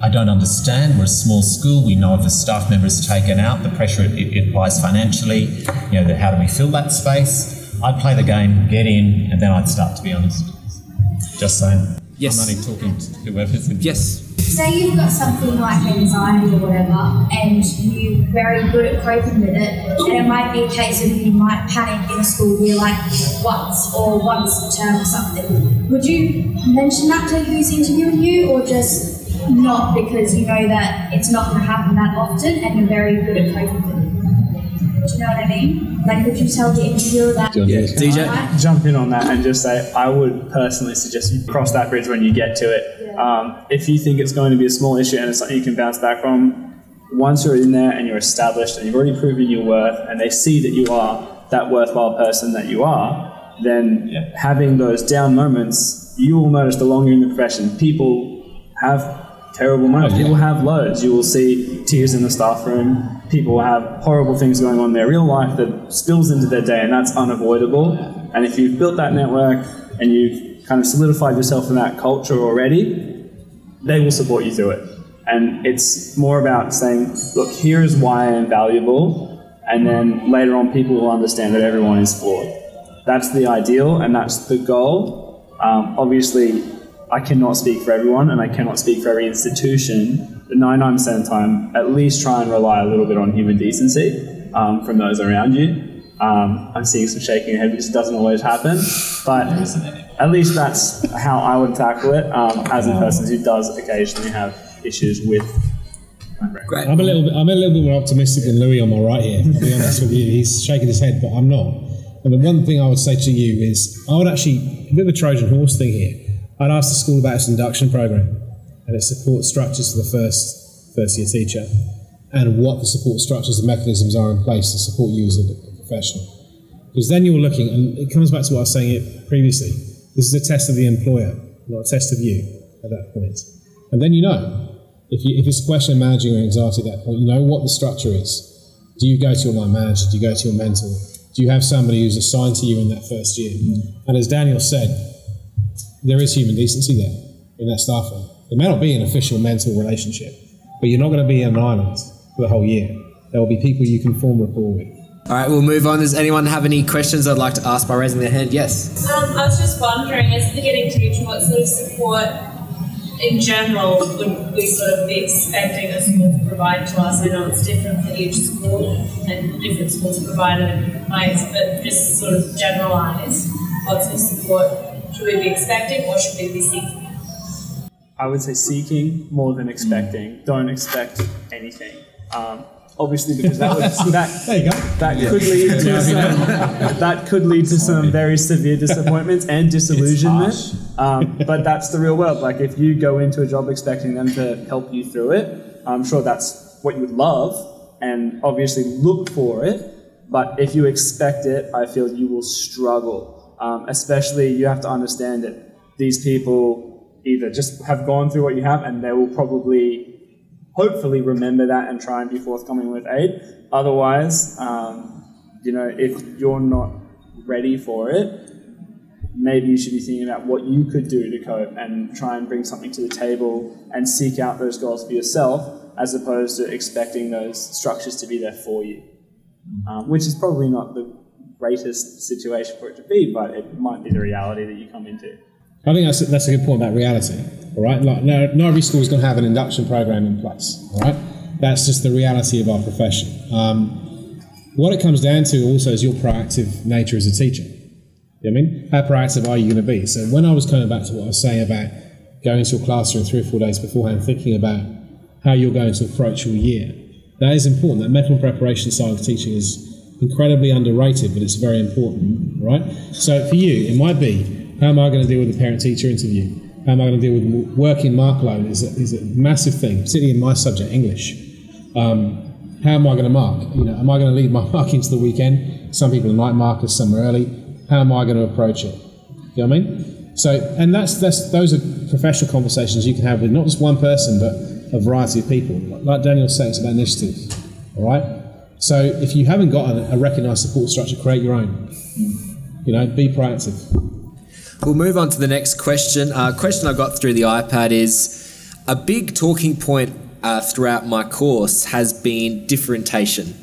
Speaker 2: I don't understand. We're a small school. We know if a staff member is taken out, the pressure it, it applies financially. You know, how do we fill that space? I'd play the game, get in, and then I'd start to be honest. Just saying.
Speaker 3: Yes.
Speaker 2: I'm only talking to whoever's in.
Speaker 3: Yes.
Speaker 10: Say you've got something like anxiety or whatever, and you're very good at coping with it, and it might be a case of you might panic in a school year like once or once a term or something. Would you mention that to who's interviewing you, or just not because you know that it's not going to happen that often and you're very good at coping with it? Do you know what I mean? Like, would you tell the interviewer that?
Speaker 3: Yeah. DJ.
Speaker 6: jump in on that and just say I would personally suggest you cross that bridge when you get to it. Um, if you think it's going to be a small issue and it's something you can bounce back from, once you're in there and you're established and you've already proven your worth and they see that you are that worthwhile person that you are, then having those down moments, you will notice the longer you're in the profession, people have terrible moments. People have lows. You will see tears in the staff room. People have horrible things going on in their real life that spills into their day, and that's unavoidable. And if you've built that network and you've kind of solidified yourself in that culture already, they will support you through it. And it's more about saying, look, here is why I am valuable, and then later on, people will understand that everyone is flawed. That's the ideal, and that's the goal. Um, obviously, I cannot speak for everyone, and I cannot speak for every institution. But 99% of the time, at least try and rely a little bit on human decency um, from those around you. Um, I'm seeing some shaking your head, which doesn't always happen, but at least that's how I would tackle it um, as a person who does occasionally have issues with.
Speaker 3: Great.
Speaker 4: I'm a little bit. I'm a little bit more optimistic than Louis on my right here. I'll be honest with you. He's shaking his head, but I'm not. And the one thing I would say to you is, I would actually a bit of a Trojan horse thing here. I'd ask the school about its induction program and its support structures for the first first year teacher, and what the support structures and mechanisms are in place to support you as a, professional. Because then you're looking, and it comes back to what I was saying it previously. This is a test of the employer, not a test of you at that point. And then you know if, you, if it's a question of managing your anxiety at that point, you know what the structure is. Do you go to your line manager? Do you go to your mentor? Do you have somebody who's assigned to you in that first year? And as Daniel said, there is human decency there in that staff room. It may not be an official mental relationship, but you're not going to be on an island for the whole year. There will be people you can form rapport with.
Speaker 8: All right, we'll move on. Does anyone have any questions they'd like to ask by raising their hand? Yes.
Speaker 9: Um, I was just wondering, as the getting teacher, what sort of support in general would we sort of be expecting a school to provide to us? I know it's different for each school and different schools provide it in different ways, but just sort of generalise what sort of support should we be expecting or should we be seeking?
Speaker 6: I would say seeking more than expecting. Don't expect anything. Um, obviously, because that would, that
Speaker 4: There you go.
Speaker 6: that could lead to some, that could lead to some very severe disappointments and disillusionment. Um, but that's the real world. Like if you go into a job expecting them to help you through it, I'm sure that's what you would love and obviously look for it. But if you expect it, I feel you will struggle. Um, especially, you have to understand that these people either just have gone through what you have and they will probably hopefully remember that and try and be forthcoming with aid. Otherwise, um, you know, if you're not ready for it, maybe you should be thinking about what you could do to cope and try and bring something to the table and seek out those goals for yourself as opposed to expecting those structures to be there for you, um, which is probably not the greatest situation for it to be, but it might be the reality that you come into.
Speaker 4: I think that's a, that's a good point about reality. All right, like, no, every school is going to have an induction program in place. All right, that's just the reality of our profession. Um, what it comes down to also is your proactive nature as a teacher. You know I mean? How proactive are you going to be? So when I was coming back to what I was saying about going into a classroom three or four days beforehand, thinking about how you're going to approach your year, that is important. That mental preparation side of teaching is incredibly underrated, but it's very important, right? So for you, it might be how am I going to deal with a parent-teacher interview? How am I going to deal with working mark load? Is a, is a massive thing, particularly in my subject, English. Um, how am I going to mark? You know, am I going to leave my marking to the weekend? Some people night markers, some are early. How am I going to approach it? You know what I mean? So, and that's that's those are professional conversations you can have with not just one person, but a variety of people. Like Daniel said, it's about initiative. All right. So, if you haven't got a, a recognised support structure, create your own. You know, be proactive.
Speaker 8: We'll move on to the next question. Uh, question I got through the iPad is a big talking point uh, throughout my course has been differentiation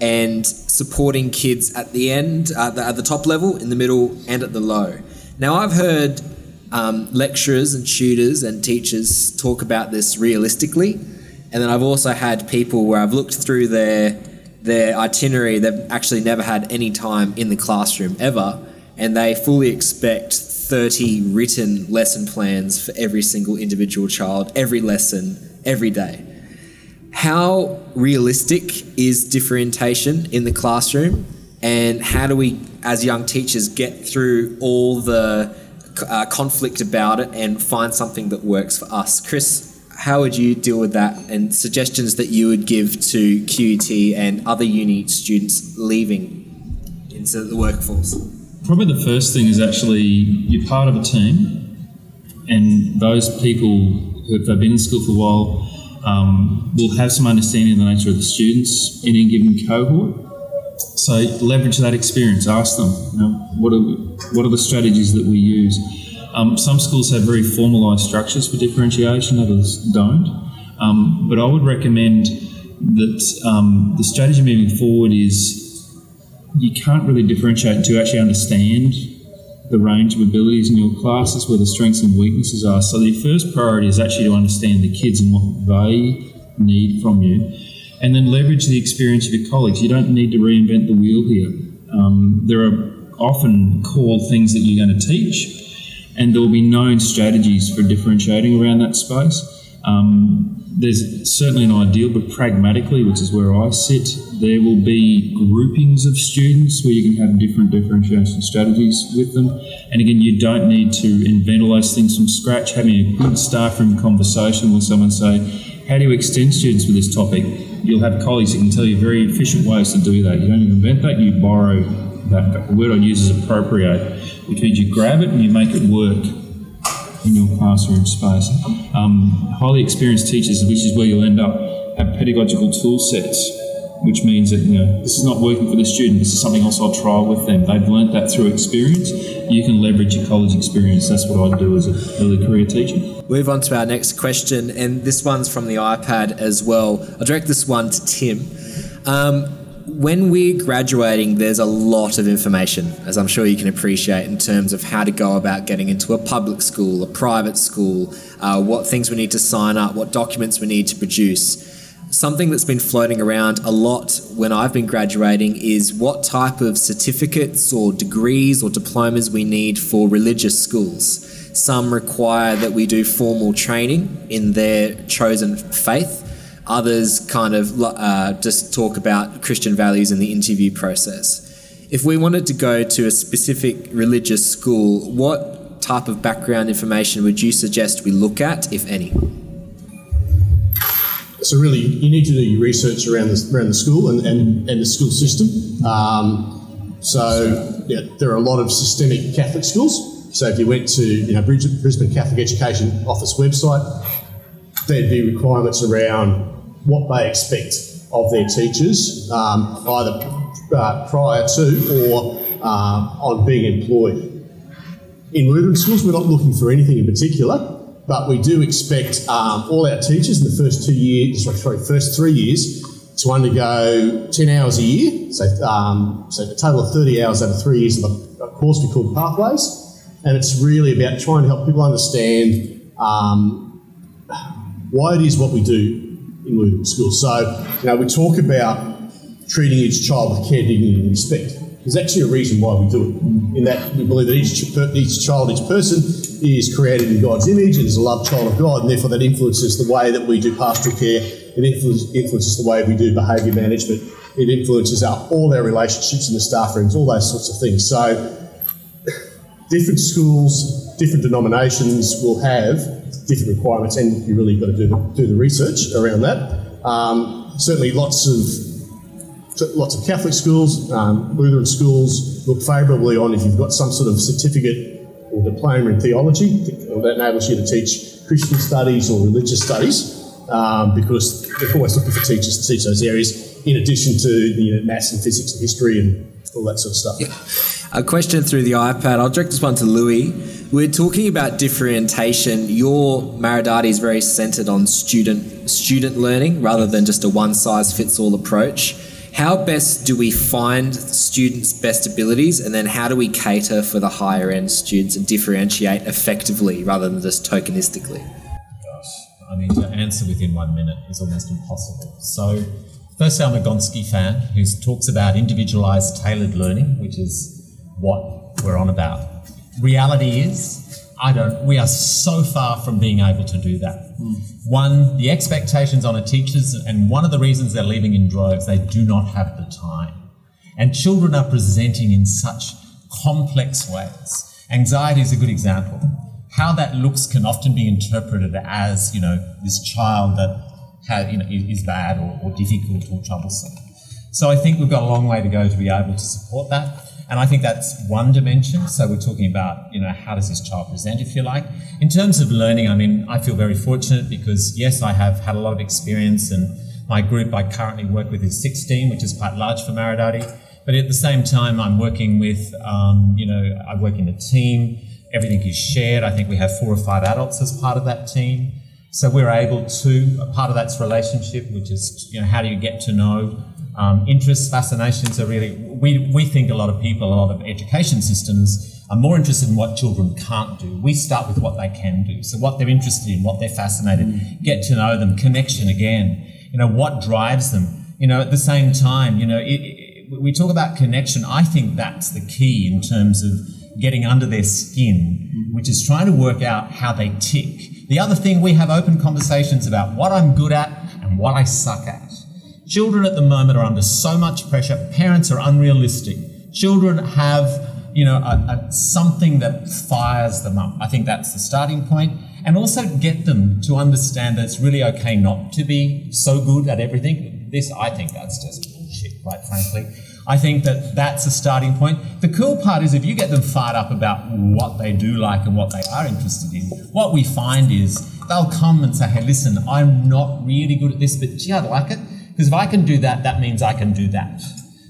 Speaker 8: and supporting kids at the end, uh, the, at the top level, in the middle, and at the low. Now, I've heard
Speaker 3: um, lecturers and tutors and teachers talk about this realistically. And then I've also had people where I've looked through their their itinerary, they've actually never had any time in the classroom ever, and they fully expect 30 written lesson plans for every single individual child, every lesson, every day. How realistic is differentiation in the classroom, and how do we, as young teachers, get through all the uh, conflict about it and find something that works for us? Chris, how would you deal with that and suggestions that you would give to QUT and other uni students leaving into the workforce?
Speaker 5: Probably the first thing is actually you're part of a team, and those people who have been in school for a while um, will have some understanding of the nature of the students in a given cohort. So leverage that experience. Ask them, you know, what are what are the strategies that we use um, some schools have very formalised structures for differentiation, others don't. Um, but I would recommend that um, the strategy moving forward is you can't really differentiate you actually understand the range of abilities in your classes, where the strengths and weaknesses are. So the first priority is actually to understand the kids and what they need from you, and then leverage the experience of your colleagues. You don't need to reinvent the wheel here. Um, there are often core things that you're going to teach and there will be known strategies for differentiating around that space. Um, there's certainly an ideal, but pragmatically, which is where I sit, there will be groupings of students where you can have different differentiation strategies with them. And again, you don't need to invent all those things from scratch. Having a good staff room conversation with someone say, how do you extend students with this topic? You'll have colleagues that can tell you very efficient ways to do that. You don't invent that, you borrow that. The word I use is appropriate which means you grab it and you make it work in your classroom space. Um, highly experienced teachers, which is where you'll end up, have pedagogical tool sets, which means that you know this is not working for the student. This is something else I'll try with them. They've learnt that through experience. You can leverage your college experience. That's what I do as a early career teacher.
Speaker 3: Move on to our next question, and this one's from the iPad as well. I'll direct this one to Tim. Um, when we're graduating, there's a lot of information, as I'm sure you can appreciate, in terms of how to go about getting into a public school, a private school, uh, what things we need to sign up, what documents we need to produce. Something that's been floating around a lot when I've been graduating is what type of certificates or degrees or diplomas we need for religious schools. Some require that we do formal training in their chosen faith Others kind of uh, just talk about Christian values in the interview process. If we wanted to go to a specific religious school, what type of background information would you suggest we look at, if any?
Speaker 7: So really, you need to do your research around the, around the school and, and, and the school system. Um, so yeah, there are a lot of systemic Catholic schools. So if you went to you know Brisbane Catholic Education Office website, there'd be requirements around what they expect of their teachers, um, either uh, prior to or uh, on being employed. In Lutheran schools, we're not looking for anything in particular, but we do expect um, all our teachers in the first two years, sorry, first three years, to undergo 10 hours a year, so, um, so a total of 30 hours over three years of a, course we call Pathways. And it's really about trying to help people understand um, why it is what we do in Lutheran schools. So, you know, we talk about treating each child with care, dignity, and respect. There's actually a reason why we do it, in that we believe that each, each child, each person is created in God's image and is a loved child of God, and therefore that influences the way that we do pastoral care, it influences the way we do behaviour management, it influences our, all our relationships in the staff rooms, all those sorts of things. So, different schools, different denominations will have different requirements, and you really got to do the, do the research around that. Um, certainly, lots of lots of Catholic schools, um, Lutheran schools look favourably on if you've got some sort of certificate or diploma in theology that enables you to teach Christian studies or religious studies. Um, because they're always looking for teachers to teach those areas, in addition to you know, maths and physics and history and all that sort of stuff.
Speaker 3: Yeah. A question through the iPad. I'll direct this one to Louis. We're talking about differentiation. Your Maridati is very centered on student student learning rather than just a one size fits all approach.
Speaker 8: How best do we find students' best abilities, and then how do we cater for the higher end students and differentiate effectively rather than just tokenistically?
Speaker 2: Gosh, I mean, to answer within one minute is almost impossible. So, first, I'm a Gonski fan who talks about individualized tailored learning, which is what we're on about. Reality is, I don't, we are so far from being able to do that. Mm. One, the expectations on a teachers, and one of the reasons they're leaving in droves, they do not have the time. And children are presenting in such complex ways. Anxiety is a good example. How that looks can often be interpreted as, you know, this child that has, you know, is bad or, or difficult or troublesome. So I think we've got a long way to go to be able to support that. And I think that's one dimension. So we're talking about, you know, how does this child present, if you like. In terms of learning, I mean, I feel very fortunate because, yes, I have had a lot of experience and my group I currently work with is 16, which is quite large for Marodati. But at the same time, I'm working with, um, you know, I work in a team. Everything is shared. I think we have four or five adults as part of that team. So we're able to, a part of that's relationship, which is, you know, how do you get to know um, interests, fascinations are really, we, we think a lot of people, a lot of education systems are more interested in what children can't do. We start with what they can do. So what they're interested in, what they're fascinated, mm. get to know them, connection again, you know, what drives them. You know, at the same time, you know, it, it, we talk about connection. I think that's the key in terms of getting under their skin, mm. which is trying to work out how they tick. The other thing, we have open conversations about what I'm good at and what I suck at. Children at the moment are under so much pressure. Parents are unrealistic. Children have, you know, a, a, something that fires them up. I think that's the starting point. And also get them to understand that it's really okay not to be so good at everything. This, I think that's just bullshit, quite frankly. I think that that's a starting point. The cool part is if you get them fired up about what they do like and what they are interested in, what we find is they'll come and say, hey, listen, I'm not really good at this, but gee, I'd like it. Because if I can do that, that means I can do that.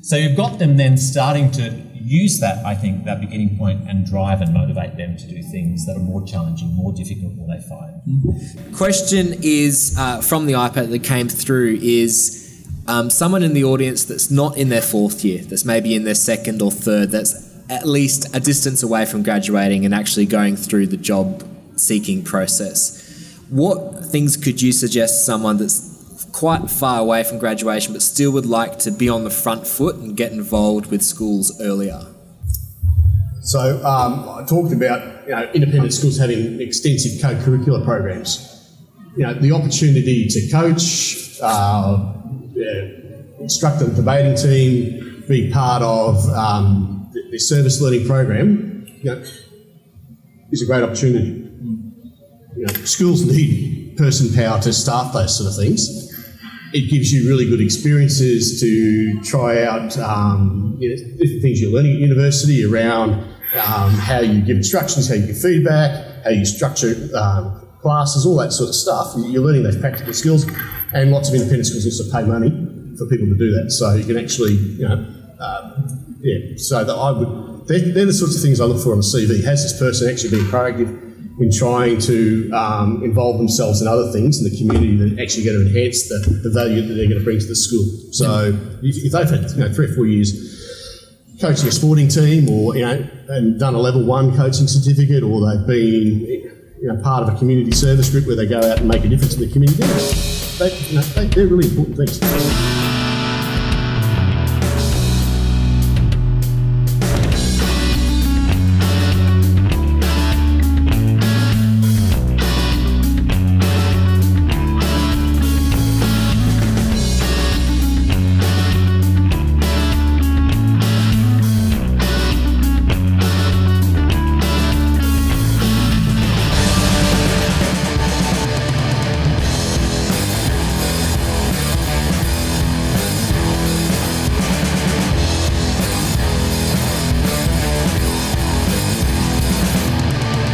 Speaker 2: So you've got them then starting to use that, I think, that beginning point and drive and motivate them to do things that are more challenging, more difficult than they find.
Speaker 8: Question is uh, from the iPad that came through is um, someone in the audience that's not in their fourth year, that's maybe in their second or third, that's at least a distance away from graduating and actually going through the job seeking process. What things could you suggest someone that's quite far away from graduation, but still would like to be on the front foot and get involved with schools earlier?
Speaker 7: So um, I talked about you know, independent schools having extensive co-curricular programs. You know, the opportunity to coach, uh, instruct the debating team, be part of um, the, the, service learning program, you know, is a great opportunity. You know, schools need person power to staff those sort of things it gives you really good experiences to try out um, you know, different things you're learning at university around um, how you give instructions, how you give feedback, how you structure um, classes, all that sort of stuff. You're learning those practical skills, and lots of independent schools also pay money for people to do that. So you can actually, you know, uh, yeah. So that I would, they're, they're the sorts of things I look for on a CV. Has this person actually been proactive? In trying to um, involve themselves in other things in the community that actually going to enhance the, the value that they're going to bring to the school. So if, if, they've had you know, three or four years coaching a sporting team or you know and done a level one coaching certificate or they've been you know, part of a community service group where they go out and make a difference in the community, they, you know, they, they're really important things.